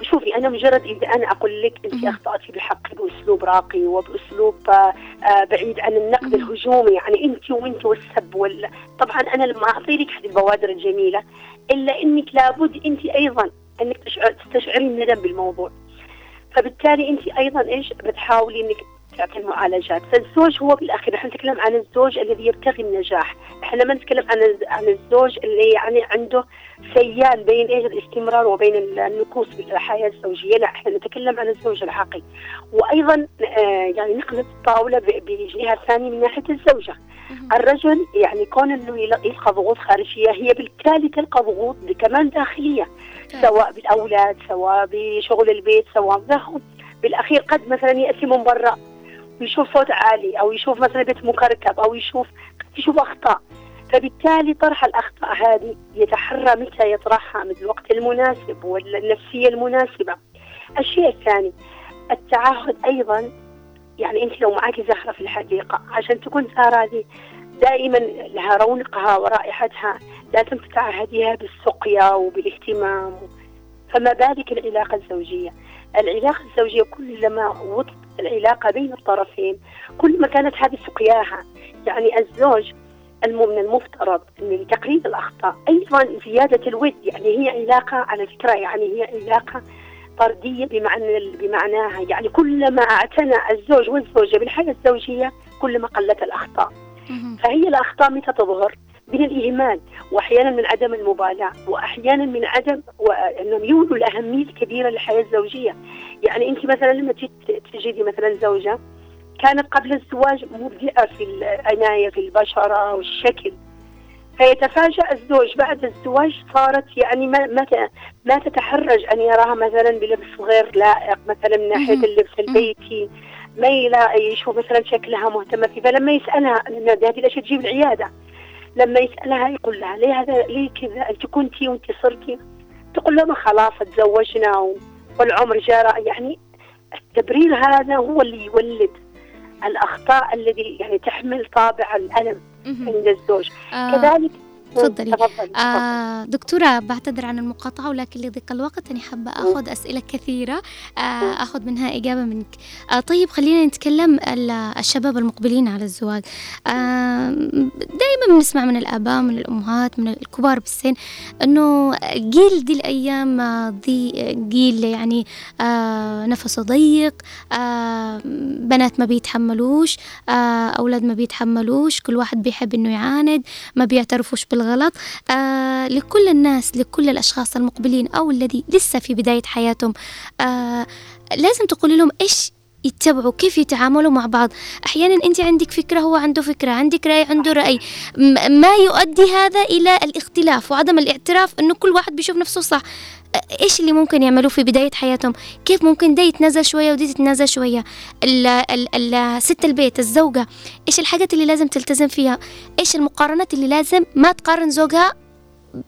S4: شوفي أنا مجرد اذا أنا أقول لك
S1: أنت.
S4: أخطأتي بحقي بأسلوب راقي وبأسلوب آه، بعيد عن النقد. الهجومي يعني أنت وأنت والسب وال... طبعا أنا لما اعطي لك هذه البوادر الجميلة إلا أنك لابد أنت أيضا أنك تشعر تستشعري الندم بالموضوع فبالتالي أنت أيضا إيش بتحاولي إنك تعطي المعالجات فالزوج هو بالأخير إحنا نتكلم عن الزوج الذي يبتغي النجاح إحنا ما نتكلم عن عن الزوج اللي يعني عنده سيال بين إيش الاستمرار وبين النكوص بالحياة الزوجية. لا إحنا نتكلم عن الزوج العاقل. وأيضا آه يعني نقلب الطاولة بجهه ثانية من ناحية الزوجة. الرجل يعني كون إنه يل- يلقى ضغوط خارجية هي بالتالي تلقى ضغوط كمان داخلية. سواء بالأولاد سواء بشغل البيت سواء بالأخير قد مثلا يأتي من برا ويشوف صوت عالي أو يشوف مثلا بيت مكركب أو يشوف يشوف أخطاء. فبالتالي طرح الأخطاء هذه يتحرى متى يطرحها من الوقت المناسب والنفسيه المناسبة. الشيء الثاني التعهد أيضا يعني أنت لو معك زهرة في الحديقة عشان تكون زهرة هذه دائما لها رونقها ورائحتها لازم تتعهديها بالسقيا وبالاهتمام فما بالك العلاقة الزوجية. العلاقة الزوجية كلما وط- العلاقة بين الطرفين كل ما كانت هذه سقياها يعني الزوج من المفترض أن لتقليل الأخطاء أيضا زيادة الود يعني هي علاقة على فكرة يعني هي علاقة طردية بمعنى بمعناها. يعني كلما اعتنى الزوج والزوجة بالحياة الزوجية كلما قلت الأخطاء. فهي الأخطاء متى تظهر؟ من الإهمال وأحيانا من عدم المبالاة وأحيانا من عدم أنهم يولوا الأهمية الكبيرة للحياة الزوجية. يعني أنت مثلا لما تجدي مثلا زوجة كانت قبل الزواج مبدعة في العناية في البشرة والشكل. فيتفاجأ الزوج بعد الزواج صارت يعني ما ما ما تتحرج أن يراها مثلا بلبس غير لائق مثلا من ناحية اللبس البيتي ما يشوف مثلا شكلها مهتمة فيه. فلما يسألها هذه الأشياء تجيب العيادة. لما يسألها يقول لها ليه هذا ليه كذا؟ أنت كنتي وأنت صرتي تقول له ما خلاص تزوجنا والعمر جرى. يعني التبرير هذا هو اللي يولد. الأخطاء الذي يعني تحمل طابع الألم عند الزوج.
S1: آه.
S4: كذلك
S1: تفضلي. آه دكتورة بعتذر عن المقاطعة ولكن لضيق الوقت أنا حابة أخذ أسئلة كثيرة. آه أخذ منها إجابة منك. آه طيب خلينا نتكلم الشباب المقبلين على الزواج. آه دائما بنسمع من الآباء من الأمهات من الكبار بالسن أنه جيل دي الأيام دي جيل يعني آه نفسه ضيق آه بنات ما بيتحملوش آه أولاد ما بيتحملوش كل واحد بيحب أنه يعاند ما بيعترفوش بال الغلط آه لكل الناس لكل الأشخاص المقبلين أو الذي لسه في بداية حياتهم آه لازم تقولي لهم إيش يتبعوا كيف يتعاملوا مع بعض. أحيانا أنت عندك فكرة هو عنده فكرة عندك رأي عنده رأي. ما يؤدي هذا إلى الاختلاف وعدم الاعتراف أنه كل واحد بيشوف نفسه صح. إيش اللي ممكن يعملوه في بداية حياتهم؟ كيف ممكن ده يتنازل شوية ودي تتنازل شوية؟ ست البيت الزوجة إيش الحاجات اللي لازم تلتزم فيها؟ إيش المقارنات اللي لازم ما تقارن زوجها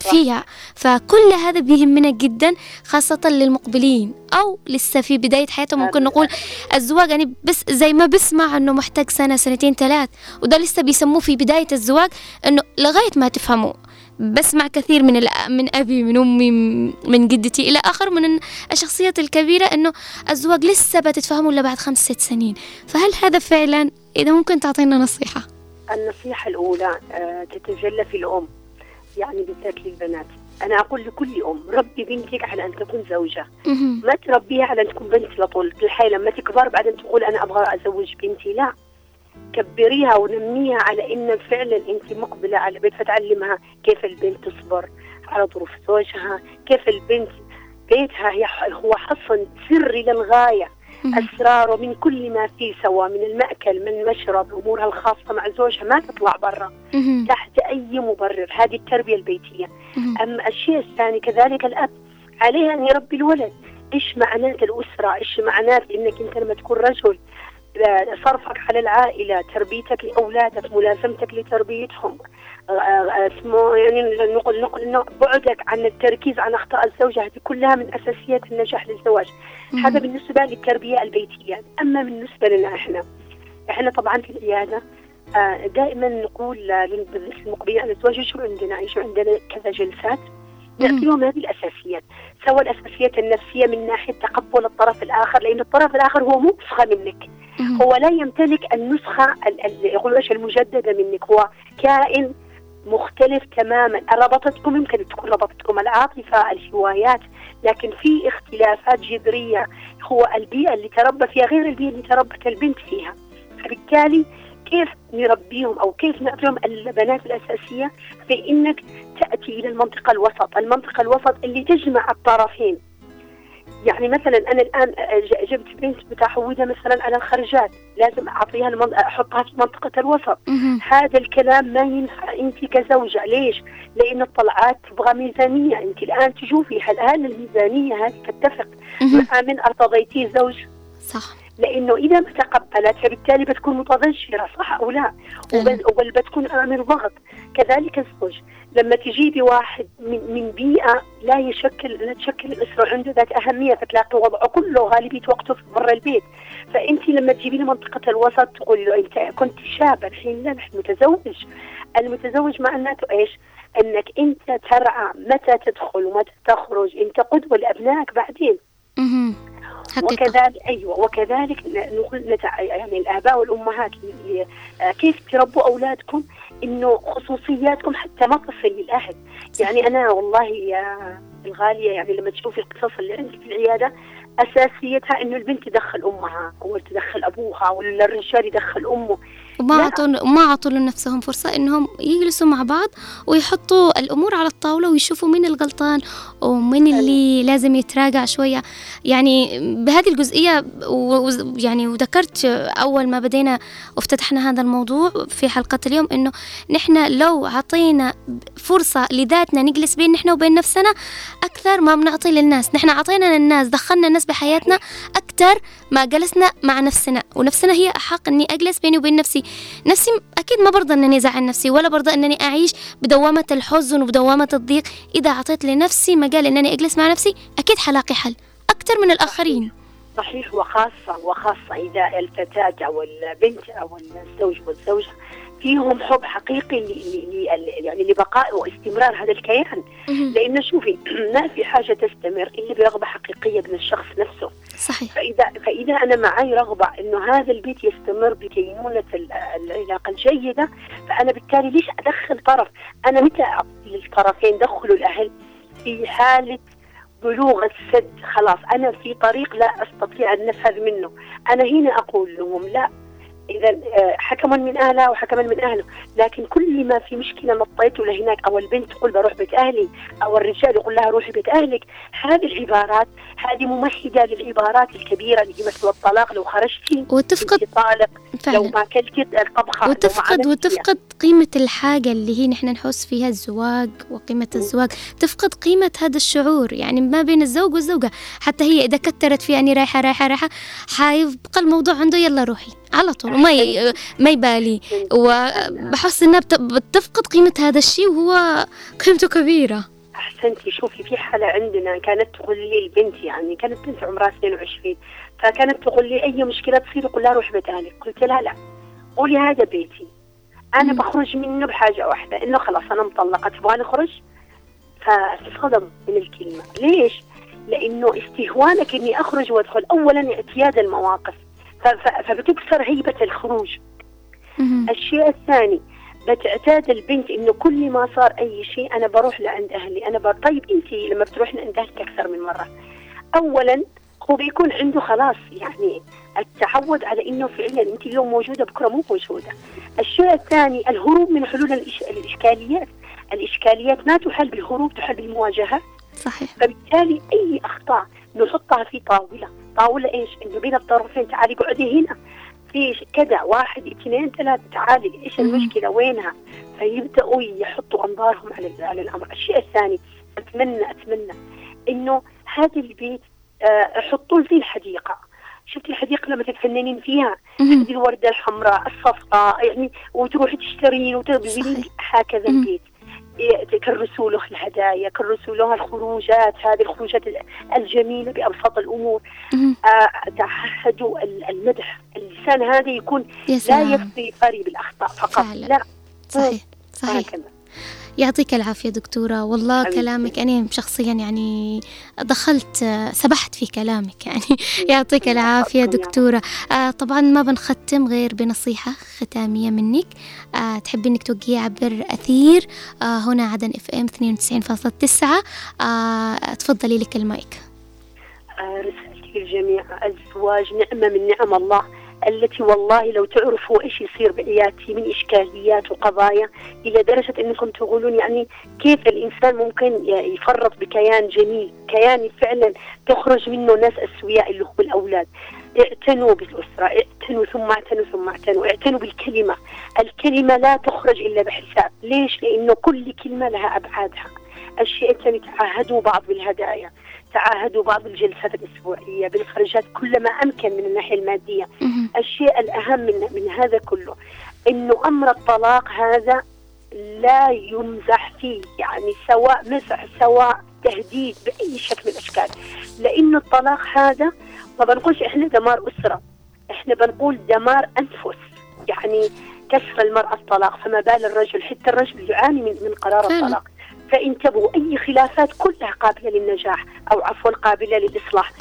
S1: فيها؟ فكل هذا بيهمنا جدا خاصة للمقبلين أو لسه في بداية حياتهم. ممكن نقول الزواج يعني بس زي ما بسمع إنه محتاج سنة سنتين ثلاث وده لسه بيسموه في بداية الزواج إنه لغاية ما تفهموا بسمع كثير من من أبي من أمي من جدتي إلى آخر من الشخصيات الكبيرة إنه الزواج لسه بتتفهموا إلا بعد خمس ست سنين. فهل هذا فعلا؟ إذا ممكن تعطينا نصيحة.
S4: النصيحة الأولى آه، تتجلى في الأم يعني بالذات للبنات. أنا أقول لكل أم ربي بنتك على أن تكون زوجة. ما تربيها على أن تكون بنت لطول. الحياة لما تكبر بعدين تقول أنا أبغى أزوج بنتي لا. كبريها ونميها على إن فعلا أنت مقبلة على بيت فتعلمها كيف البنت تصبر على ظروف زوجها كيف البنت بيتها هي هو حصن سري للغاية أسراره من كل ما فيه سواء من المأكل من المشرب أمورها الخاصة مع زوجها ما تطلع برا. تحت أي مبرر. هذه التربية البيتية. أما الشيء الثاني كذلك الأب. عليه أن يربي الولد. إيش معنات الأسرة؟ إيش معنات إنك أنت لما تكون رجل صرفك على العائلة تربيتك لأولادك ملازمتك لتربيتهم. آه، آه، اسمه يعني نقول نقول بعدك عن التركيز عن أخطاء الزوجة هذه كلها من أساسيات النجاح للزواج. هذا بالنسبة للتربية البيتية. أما بالنسبة لنا إحنا إحنا طبعا في العيادة آه، دائما نقول للمقبلين على الزواج يجوا عندنا يجوا عندنا كذا جلسات. نعطي لهم هذه الأساسيات؟ سواء الأساسيات النفسية من ناحية تقبل الطرف الآخر لأن الطرف الآخر هو مو نسخة منك. هو لا يمتلك النسخة يقول إيش المجددة منك. هو كائن مختلف تماما. ربطتكم يمكن تكون ربطتكم العاطفة الهوايات لكن في اختلافات جذرية. هو البيئة اللي تربى فيها غير البيئة اللي تربت البنت فيها. فبالتالي كيف نربيهم أو كيف نعطيهم البنات الأساسية؟ في انك تأتي إلى المنطقة الوسط، المنطقة الوسط اللي تجمع الطرفين. يعني مثلا أنا الآن جبت بنت متعودة مثلا على الخرجات. لازم أعطيها المنطقة أحطها في منطقة الوسط. هذا الكلام ما ينفع أنت كزوجة. ليش؟ لأن الطلعات تبغى ميزانية. أنت الآن تشوفي هل هل الميزانية هذه تتفق مع من أرتضيتيه زوج؟
S1: صح.
S4: لأنه إذا ما تقبلت فبالتالي بتكون متضجرة صح أو لا؟ وبل بتكون أمر ضغط. كذلك الزوج لما تجيبي واحد من, من بيئة لا يشكل لا تشكل الاسره عنده ذات أهمية فتلاقي وضعه كله غالبيه وقته في برا البيت. فأنت لما تجيبي له منطقه الوسط تقولي له أنت كنت شاب الحين لا نحن متزوج. المتزوج معناته إيش؟ أنك أنت ترعى متى تدخل ومتى تخرج. أنت قدوة لأبنائك بعدين. وكذلك أيوه وكذلك نتع... يعني الآباء والأمهات آه، كيف تربوا أولادكم؟ إنه خصوصياتكم حتى ما تصل للأهل. يعني أنا والله يا الغالية يعني لما تشوفي القصص اللي عندي في العيادة أساسيتها إنه البنت تدخل أمها أو تدخل أبوها ولا الرجال يدخل أمه.
S1: وما
S4: لا.
S1: عطوا ما عطوا لنفسهم فرصة إنهم يجلسوا مع بعض ويحطوا الأمور على الطاولة ويشوفوا مين الغلطان ومين اللي لازم يتراجع شوية. يعني بهذه الجزئية ويعني وذكرت أول ما بدينا وافتتحنا هذا الموضوع في حلقة اليوم إنه نحن لو عطينا فرصة لذاتنا نجلس بين نحن وبين نفسنا أكثر ما بنعطي للناس. نحن عطينا للناس دخلنا الناس بحياتنا أكثر ما جلسنا مع نفسنا. ونفسنا هي أحق إني أجلس بيني وبين نفسي. نفسي أكيد ما برضى إنني أزعل نفسي ولا برضى إنني أعيش بدوامة الحزن وبدوامة الضيق. إذا أعطيت لنفسي مجال إنني أجلس مع نفسي أكيد حلاقي حل. أكثر من الآخرين.
S4: صحيح وخاصة وخاصة إذا الفتاة أو البنت أو الزوج والزوجة فيهم حب حقيقي يعني لبقاء واستمرار هذا الكيان. لأنه شوفي ما في حاجة تستمر إلا برغبة حقيقية من الشخص نفسه.
S1: صحيح.
S4: فإذا فإذا أنا معي رغبة إنه هذا البيت يستمر بكينونة ال- العلاقة الجيدة فأنا بالتالي ليش أدخل طرف؟ أنا متى للطرفين دخلوا الأهل في حالة بلوغ السد. خلاص أنا في طريق لا أستطيع أن نفذ منه. أنا هنا أقول لهم لا إذا آه، حكما من أهلها وحكما من أهله. لكن كل ما في مشكلة نطيته لهناك أو البنت تقول بروح بيت أهلي أو الرجال يقول لها روحي بيت أهلك هذه العبارات هذه ممهدة للعبارات الكبيرة اللي هي مثل الطلاق لو خرجتي
S1: وتفقد
S4: طالق لو ما اكلتي الطبخة
S1: وتفقد وتفقد قيمة الحاجة اللي هي نحن نحس فيها الزواج وقيمة الزواج. تفقد قيمة هذا الشعور يعني ما بين الزوج والزوجة. حتى هي إذا كترت في أني رايحة رايحة رايحة حيبقى الموضوع عنده يلا روحي على طول وما ي... ما يبالي. وبحس إنها بت... بتفقد قيمة هذا الشيء وهو قيمته كبيرة.
S4: أحسنتي شوفي في حالة عندنا كانت تقول لي البنت يعني كانت بنت عمرها 22 فكانت تقول لي أي مشكلة تصير تقول لها روح بيت اهلك قلت لها لا قولي هذا بيتي أنا
S1: مم.
S4: بخرج منه بحاجة واحدة إنه خلاص أنا مطلقة تبغى نخرج فصدم من الكلمة ليش؟ لأنه استهوانك إني أخرج وأدخل اولا اعتياد المواقف فبتكسر هيبة الخروج. الشيء الثاني بتعتاد البنت إنه كل ما صار أي شيء أنا بروح لعند أهلي. أنا بر... طيب أنت لما بتروحي لعند أهلك أكثر من مرة. اولا هو بيكون عنده خلاص يعني التعود على إنه فعلا أنت اليوم موجودة بكرة مو موجودة. الشيء الثاني الهروب من حلول الإش... الإشكاليات. الإشكاليات ما تحل بالهروب تحل بالمواجهة.
S1: صحيح.
S4: فبالتالي أي أخطاء نحطها في طاولة. طاولة إيش؟ إنه بين الطرفين تعالي اقعدي هنا. في كذا واحد اثنين ثلاثة تعالي إيش
S1: مم.
S4: المشكلة وينها فيبدأوا يحطوا أنظارهم على على الأمر الشيء الثاني أتمنى أتمنى إنه هذا البيت آه، حطوه زي الحديقة شفتي الحديقة لما تتفننين فيها. هذه الوردة الحمراء الصفراء يعني وتروحي تشترين وتبذلين. هكذا. البيت كرسوا له الهدايا كرسوا له الخروجات هذه الخروجات الجميلة بأبسط الأمور. آه، تعهدوا ال- المدح. اللسان هذا يكون لا يفضي فري بالأخطاء فقط.
S1: فعلا.
S4: لا.
S1: صحيح صحيح.
S4: هكذا.
S1: يعطيك العافية دكتورة. والله
S4: حبيبتي.
S1: كلامك أنا شخصيا يعني دخلت سبحت في كلامك يعني يعطيك العافية دكتورة. آه طبعا ما بنختم غير بنصيحة ختامية منك. آه تحبي إنك توجهي عبر أثير آه هنا عدن إف إم 92.9 آه تفضلي لك المايك.
S4: آه، رسالتي للجميع. الزواج نعمة من نعم الله. التي والله لو تعرفوا إيش يصير بعيادتي من إشكاليات وقضايا إلى درجة أنكم تقولون يعني كيف الإنسان ممكن يفرط بكيان جميل، كيان فعلا تخرج منه ناس أسوياء اللي هو الأولاد. اعتنوا بالأسرة، اعتنوا ثم اعتنوا ثم اعتنوا، اعتنوا بالكلمة، الكلمة لا تخرج إلا بحساب، ليش؟ لأنه كل كلمة لها أبعادها. الشيء الثاني تعاهدوا بعض بالهدايا، تعاهدوا بعض الجلسات الأسبوعية بالخرجات كلما أمكن من الناحية
S1: المادية.
S4: الشيء الأهم من, من هذا كله إنه أمر الطلاق هذا لا يمزح فيه يعني سواء مزح سواء تهديد بأي شكل من الأشكال لأنه الطلاق هذا ما بنقولش إحنا دمار أسرة إحنا بنقول دمار أنفس يعني كسر المرأة الطلاق فما بال الرجل حتى الرجل يعاني من, من قرار. الطلاق فانتبهوا أي خلافات كلها قابلة للنجاح أو عفوا قابلة للإصلاح.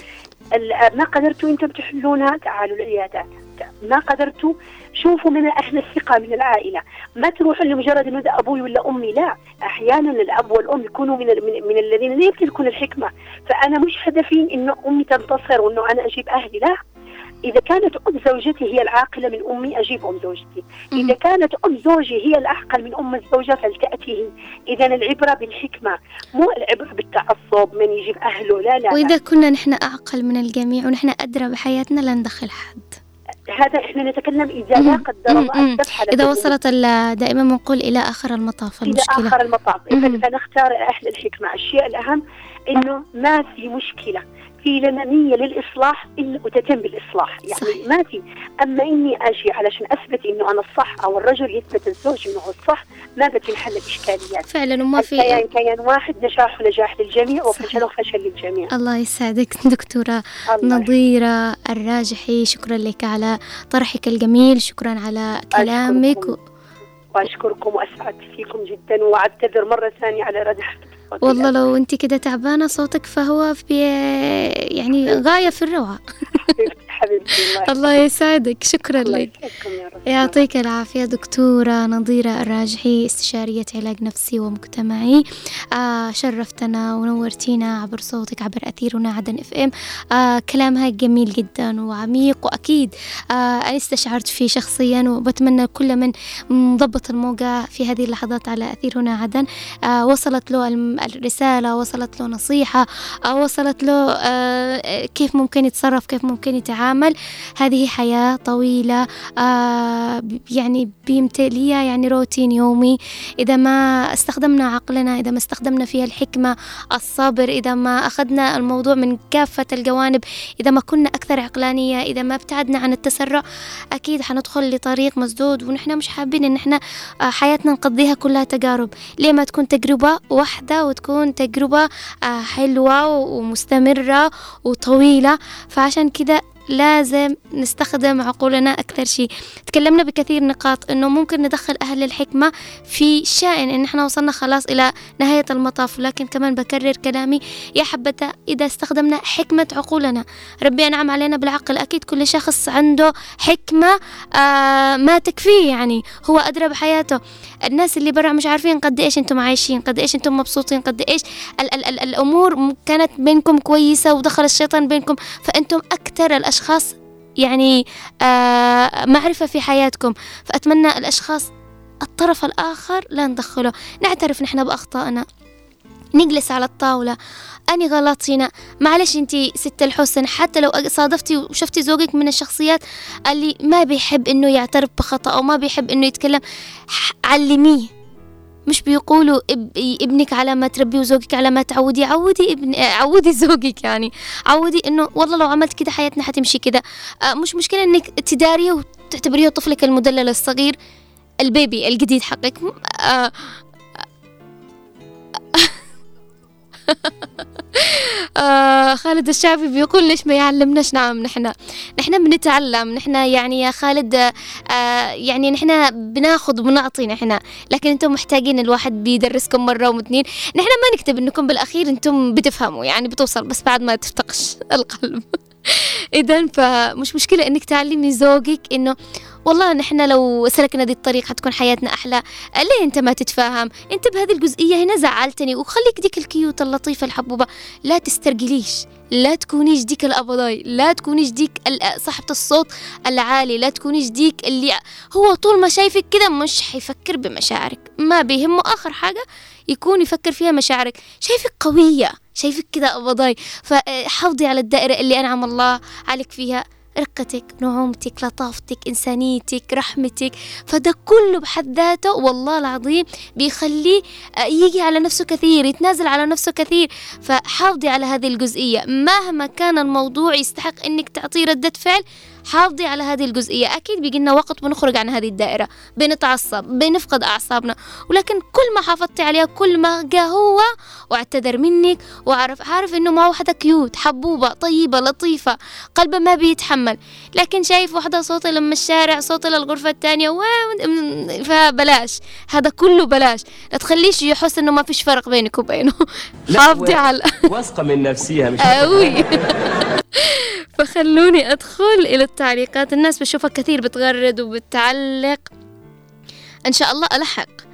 S4: ال- ما قدرتوا أنتم تحلونها تعالوا العيادات ما قدرتوا؟ شوفوا من أهل الثقة من العائلة. ما تروحوا لمجرد إنه أبوي ولا أمي لا. أحيانا الأب والأم يكونوا من, من الذين لا يمتلكون الحكمة. فأنا مش هدفي انه أمي تنتصر وإنه أنا أجيب أهلي لا. إذا كانت أم زوجتي هي العاقلة من أمي أجيب أم زوجتي. إذا. كانت أم زوجي هي الأعقل من أم الزوجة فلتأتي هي إذا العبرة بالحكمة مو العبرة بالتعصب من يجيب أهله. لا لا, لا.
S1: وإذا كنا نحن أعقل من الجميع ونحن أدرى بحياتنا لا ندخل حد.
S4: هذا إحنا نتكلم إذا
S1: مم.
S4: لا قدر الله سبيل
S1: وصلت دائما بنقول إلى آخر المطاف
S4: إلى
S1: المشكلة.
S4: آخر المطاف.
S1: مم.
S4: إذا فنختار أهل الحكمة. الشيء الأهم إنه ما في مشكلة. في لنا نية للإصلاح إلا وتتم بالإصلاح. يعني
S1: صحيح.
S4: ما في. أما إني أجي علشان أثبت إنه أنا الصح أو الرجل يثبت الزوج إنه هو الصح ما بتنحل الإشكاليات
S1: فعلا وما في
S4: كيان واحد نجاحه نجاح للجميع وفشله فشل للجميع.
S1: الله يسعدك دكتورة
S4: الله
S1: نظيرة الراجحي. شكرا لك على طرحك الجميل. شكرا على كلامك.
S4: أشكركم. وأشكركم وأسعد فيكم جدا وأعتذر مرة ثانية على ردح صوتي.
S1: والله لو أنت كده تعبانة صوتك فهو في يعني غاية في الروعة.
S4: حبيبتي الله
S1: الله يسعدك. شكرا
S4: الله
S1: لك.
S4: يا
S1: يعطيك العافية دكتورة نظيرة الراجحي استشارية علاج نفسي ومجتمعي. آه شرفتنا ونورتينا عبر صوتك عبر أثيرنا عدن إف إم. آه كلامها جميل جدا وعميق وأكيد. آه أنا استشعرت فيه شخصيا وبتمنى كل من مضبط الموقع في هذه اللحظات على أثيرنا عدن. آه وصلت له الرسالة وصلت له نصيحة آه وصلت له آه كيف ممكن يتصرف كيف ممكن يتعامل. هذه حياة طويلة آه يعني بيمتليها يعني روتين يومي. إذا ما استخدمنا عقلنا إذا ما استخدمنا فيها الحكمة الصبر إذا ما أخذنا الموضوع من كافة الجوانب إذا ما كنا أكثر عقلانية إذا ما ابتعدنا عن التسرع أكيد حندخل لطريق مسدود ونحن مش حابين إن إحنا آه، حياتنا نقضيها كلها تجارب. ليه ما تكون تجربة واحدة وتكون تجربة آه، حلوة ومستمرة وطويلة؟ فعشان كده لازم نستخدم عقولنا أكثر شيء تكلمنا بكثير نقاط أنه ممكن ندخل أهل الحكمة في شأن إن إحنا وصلنا خلاص إلى نهاية المطاف لكن كمان بكرر كلامي. يا حبذا إذا استخدمنا حكمة عقولنا. ربي أنعم علينا بالعقل. أكيد كل شخص عنده حكمة آه ما تكفيه يعني. هو أدرى بحياته. الناس اللي برا مش عارفين قد إيش أنتم عايشين قد إيش أنتم مبسوطين قد إيش ال- ال- ال- الأمور كانت بينكم كويسة ودخل الشيطان بينكم. فأنتم أكثر الأشخاص يعني آه معرفة في حياتكم. فأتمنى الأشخاص الطرف الآخر لا ندخله. نعترف نحن بأخطائنا. نجلس على الطاولة. أني غلطت هنا معلش أنتي ست الحسن حتى لو صادفتي وشفتي زوجك من الشخصيات اللي ما بيحب إنه يعترف بخطأ أو ما بيحب إنه يتكلم علميه. مش بيقولوا اب... ابنك على ما تربيه وزوجك على ما تعودي عودي ابن عودي زوجك يعني. عودي إنه والله لو عملت كده حياتنا حتمشي كده. آه مش مشكلة إنك تداريه وتعتبريه طفلك المدلل الصغير البيبي الجديد حقك. آه خالد الشعبي بيقول ليش ما يعلمناش؟ نعم نحن نحن بنتعلم. نحن يعني يا خالد آه يعني نحن بناخذ وبنعطي نحن. لكن أنتم محتاجين الواحد بيدرسكم مرة واثنين نحن ما نكتب إنكم بالأخير أنتم بتفهموا يعني بتوصل بس بعد ما تفتقش القلب. اذا فمش مشكلة إنك تعلمي زوجك إنه والله نحن لو سلكنا دي الطريق حتكون حياتنا أحلى. ليه أنت ما تتفاهم؟ أنت بهذه الجزئية هنا زعلتني وخليك ديك الكيوت اللطيفة الحبوبة. لا تسترجليش لا تكونيش ديك الأبضاي لا تكونيش ديك صاحبة الصوت العالي لا تكونيش ديك اللي هو طول ما شايفك كده مش حيفكر بمشاعرك. ما بيهمه آخر حاجة يكون يفكر فيها مشاعرك. شايفك قوية شايفك كده أبضاي. فحافظي على الدائرة اللي أنعم الله عليك فيها. رقتك نعومتك لطافتك إنسانيتك رحمتك فده كله بحد ذاته والله العظيم بيخليه آه، يجي على نفسه كثير يتنازل على نفسه كثير. فحافظي على هذه الجزئية. مهما كان الموضوع يستحق إنك تعطيه ردة فعل حافظي على هذه الجزئية. أكيد بيجي لنا وقت بنخرج عن هذه الدائرة. بنتعصب بنفقد أعصابنا. ولكن كل ما حافظتي عليها كل ما جاء هو واعتذر منك وعرف عارف إنه ما واحدة كيوت حبوبة طيبة لطيفة قلبه ما بيتحمل. لكن شايف واحدة صوتها لما الشارع صوتها للغرفة الثانية فبلاش. هذا كله بلاش. لا تخليش يحس إنه ما فيش فرق بينك وبينه. حافظي على
S5: واثقة من نفسها مش
S1: أوي فخلوني أدخل إلى التعليقات. الناس بشوفها كثير بتغرد وبتعلق. إن شاء الله ألحق.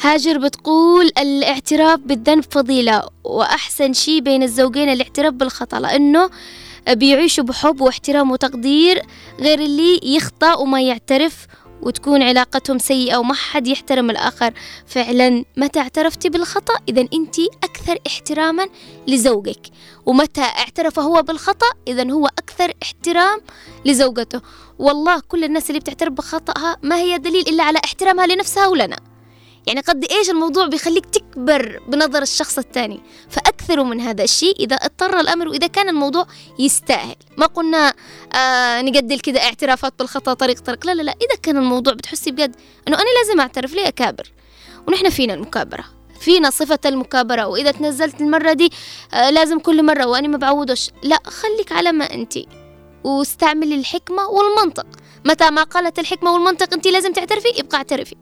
S1: هاجر بتقول الاعتراف بالذنب فضيلة وأحسن شي بين الزوجين الاعتراف بالخطأ لأنه بيعيشوا بحب واحترام وتقدير غير اللي يخطأ وما يعترف وتكون علاقتهم سيئة وما حد يحترم الآخر. فعلا متى اعترفتي بالخطأ؟ إذا أنت أكثر احتراما لزوجك. ومتى اعترف هو بالخطأ؟ إذا هو أكثر احترام لزوجته. والله كل الناس اللي بتعترف بخطأها ما هي دليل إلا على احترامها لنفسها ولنا. يعني قد إيش الموضوع بيخليك تكبر بنظر الشخص الثاني؟ فأكثروا من هذا الشيء إذا اضطر الأمر وإذا كان الموضوع يستاهل. ما قلنا آه نقدل كده اعترافات بالخطأ طريق طريق. لا لا لا. إذا كان الموضوع بتحسي بجد أنه أنا لازم أعترف ليه أكابر. ونحن فينا المكابرة. فينا صفة المكابرة. وإذا تنزلت المرة دي آه لازم كل مرة وأنا ما بعودش لا خليك على ما أنت. واستعملي الحكمة والمنطق. متى ما قالت الحكمة والمنطق أنت لازم تعترفي يبقى اعترفي.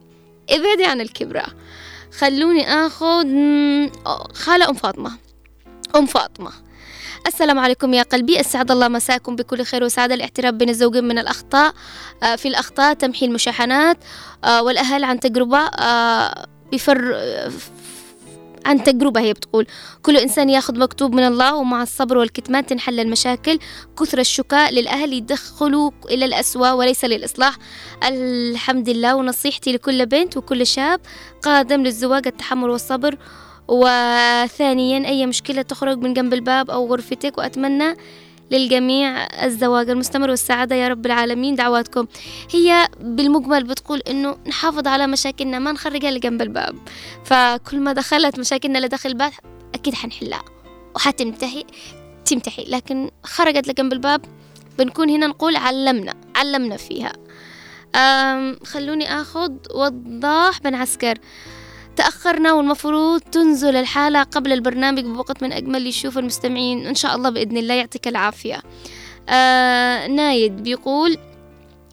S1: ابعدي عن الكبرى. خلوني آخذ خالة أم فاطمة. أم فاطمة. السلام عليكم يا قلبي. أسعد الله مساكم بكل خير وسعادة. الاعتراف بين الزوجين من الأخطاء آه، في الأخطاء تمحي المشاحنات آه، والأهل عن تجربة آه، بفر عن تجربة هي بتقول. كل إنسان ياخذ مكتوب من الله ومع الصبر والكتمان تنحل المشاكل. كثر الشكاء للأهل يدخلوا إلى الأسوأ وليس للإصلاح. الحمد لله ونصيحتي لكل بنت وكل شاب قادم للزواج التحمل والصبر وثانيا أي مشكلة تخرج من جنب الباب أو غرفتك وأتمنى للجميع الزواج المستمر والسعادة يا رب العالمين. دعواتكم. هي بالمجمل بتقول إنه نحافظ على مشاكلنا ما نخرجها لجنب الباب. فكل ما دخلت مشاكلنا لداخل الباب أكيد حنحلها وحتنتهي تمتحي. لكن خرجت لجنب الباب بنكون هنا نقول علمنا علمنا فيها. خلوني أخذ وضاح بن عسكر. تأخرنا والمفروض تنزل الحالة قبل البرنامج بوقت من أجمل يشوف المستمعين إن شاء الله بإذن الله يعطيك العافية. آه نايد بيقول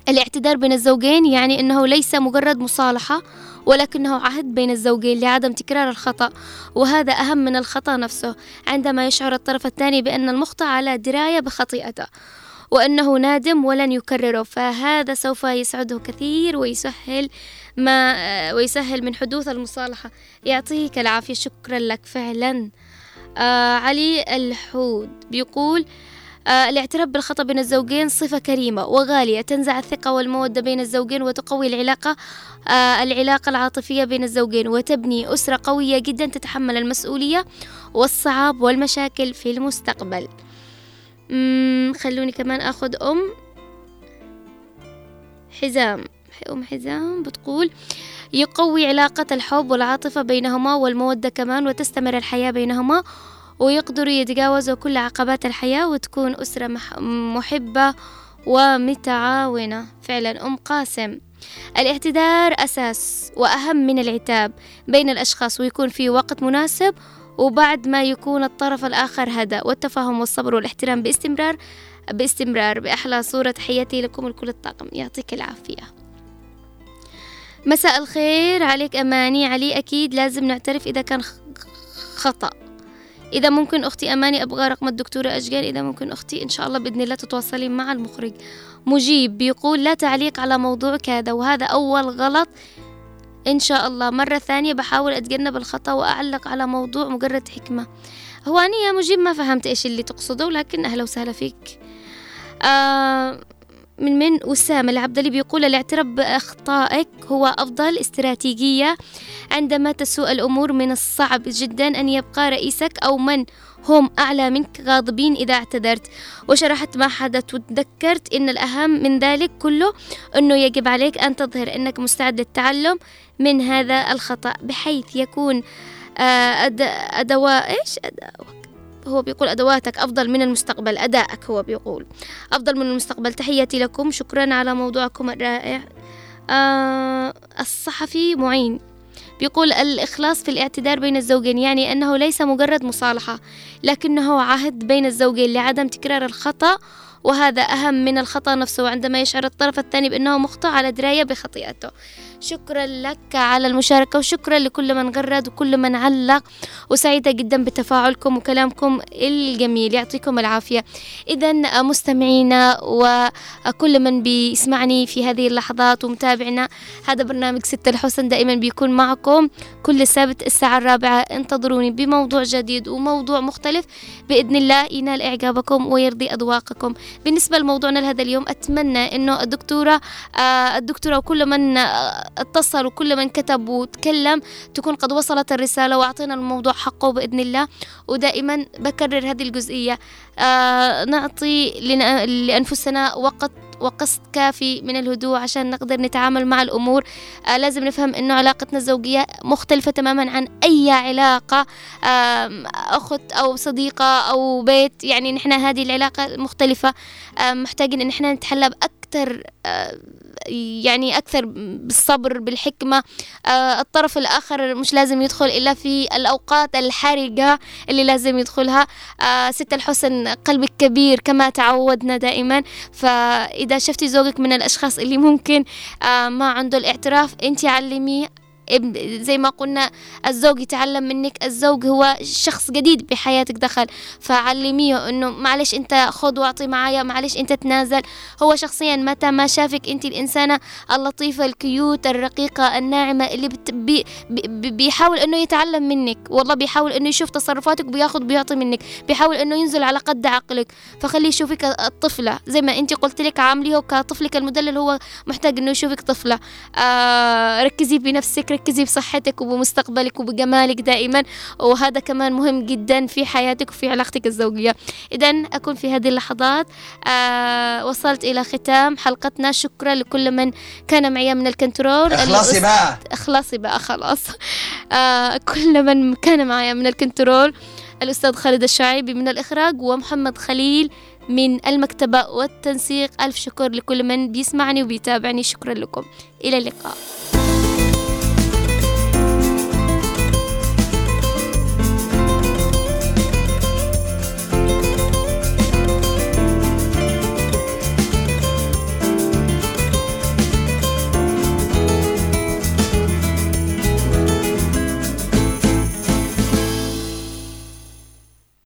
S1: الاعتذار بين الزوجين يعني أنه ليس مجرد مصالحة ولكنه عهد بين الزوجين لعدم تكرار الخطأ وهذا أهم من الخطأ نفسه عندما يشعر الطرف الثاني بأن المخطئ على دراية بخطيئته. وأنه نادم ولن يكرره فهذا سوف يسعده كثير ويسهل ما ويسهل من حدوث المصالحة. يعطيك العافية شكرا لك فعلا. آه علي الحود بيقول آه الاعتراف بالخطأ بين الزوجين صفة كريمة وغالية تنزع الثقة والمودة بين الزوجين وتقوي العلاقة آه العلاقة العاطفية بين الزوجين وتبني أسرة قوية جدا تتحمل المسؤولية والصعاب والمشاكل في المستقبل. خلوني كمان أخذ أم. حزام. أم حزام بتقول يقوي علاقة الحب والعاطفة بينهما والمودة كمان وتستمر الحياة بينهما ويقدروا يتجاوزوا كل عقبات الحياة وتكون أسرة محبة ومتعاونة. فعلا أم قاسم. الاعتذار أساس وأهم من العتاب بين الأشخاص ويكون في وقت مناسب وبعد ما يكون الطرف الآخر هدى والتفاهم والصبر والاحترام باستمرار باستمرار بأحلى صورة تحياتي لكم الكل الطاقم. يعطيك العافية. مساء الخير. عليك أماني. علي أكيد لازم نعترف إذا كان خطأ. إذا ممكن أختي أماني أبغى رقم الدكتورة أشجار إذا ممكن أختي إن شاء الله بإذن الله تتواصلين مع المخرج. مجيب بيقول لا تعليق على موضوع كذا وهذا أول غلط إن شاء الله. مرة ثانية بحاول أتجنب الخطأ وأعلق على موضوع مجرد حكمة. هو أنا يا مجيب ما فهمت إيش اللي تقصده لكن أهلا وسهلا فيك. آه من من؟ وسام العبدلي بيقول الاعتراف بأخطائك هو أفضل استراتيجية عندما تسوء الأمور من الصعب جدا أن يبقى رئيسك أو من هم أعلى منك غاضبين إذا اعتذرت. وشرحت ما حدث وتذكرت أن الأهم من ذلك كله أنه يجب عليك أن تظهر أنك مستعد للتعلم. من هذا الخطأ بحيث يكون آه، أد... أدواء إيش؟ هو بيقول أدواتك أفضل من المستقبل أدائك هو بيقول. أفضل من المستقبل. تحياتي لكم شكرا على موضوعكم الرائع. آه الصحفي معين بيقول الإخلاص في الاعتذار بين الزوجين يعني أنه ليس مجرد مصالحة لكنه عهد بين الزوجين لعدم تكرار الخطأ وهذا أهم من الخطأ نفسه. عندما يشعر الطرف الثاني بأنه مخطئ على دراية بخطيئته. شكرا لك على المشاركة وشكرا لكل من غرد وكل من علق. وسعيدة جدا بتفاعلكم وكلامكم الجميل. يعطيكم العافية. إذا مستمعينا وكل من بيسمعني في هذه اللحظات ومتابعنا هذا برنامج ستة الحسن دائما بيكون معكم. كل سبت الساعة الرابعة انتظروني بموضوع جديد وموضوع مختلف. بإذن الله ينال إعجابكم ويرضي أذواقكم. بالنسبة لموضوعنا لهذا اليوم أتمنى أنه الدكتورة آه الدكتورة وكل من آه اتصل وكل من كتب وتكلم تكون قد وصلت الرسالة وأعطينا الموضوع حقه بإذن الله. ودائما بكرر هذه الجزئية. آه نعطي لأنفسنا وقت وقسط كافي من الهدوء عشان نقدر نتعامل مع الأمور. آه لازم نفهم أنه علاقتنا الزوجية مختلفة تماما عن أي علاقة. آه أخت أو صديقة أو بيت يعني نحن هذه العلاقة مختلفة. آه محتاجين أن إحنا نتحلى بأكثر آه يعني أكثر بالصبر بالحكمة آه الطرف الآخر مش لازم يدخل إلا في الأوقات الحرجة اللي لازم يدخلها. آه ست الحسن قلبك كبير كما تعودنا دائما. فإذا شفتي زوجك من الأشخاص اللي ممكن ما عنده الاعتراف أنت علميه زي ما قلنا الزوج يتعلم منك الزوج هو شخص جديد بحياتك دخل. فعلميه إنه معلش أنت خذ واعطي معايا معلش أنت تنازل. هو شخصيا متى ما شافك أنت الإنسانة اللطيفة ال cute الرقيقة الناعمة اللي بت بي بي بيحاول إنه يتعلم منك. والله بيحاول إنه يشوف تصرفاتك وبياخذ بيعطي منك. بيحاول إنه ينزل على قد عقلك. فخليه يشوفك الطفلة. زي ما أنت قلت لك عامليه كطفلك المدلل هو محتاج إنه يشوفك طفلة. آه ركزي بنفسك ركزي بصحتك وبمستقبلك وبجمالك دائما. وهذا كمان مهم جدا في حياتك وفي علاقتك الزوجية. إذا أكون في هذه اللحظات. آه وصلت إلى ختام حلقتنا. شكرا لكل من كان معي من ال control.
S5: اخلصي بقى.
S1: اخلصي بقى خلاص. آه كل من كان معي من ال control. الأستاذ خالد الشعيبي من الإخراج ومحمد خليل من المكتبة والتنسيق. ألف شكر لكل من بيسمعني وبيتابعني. شكرا لكم. إلى اللقاء.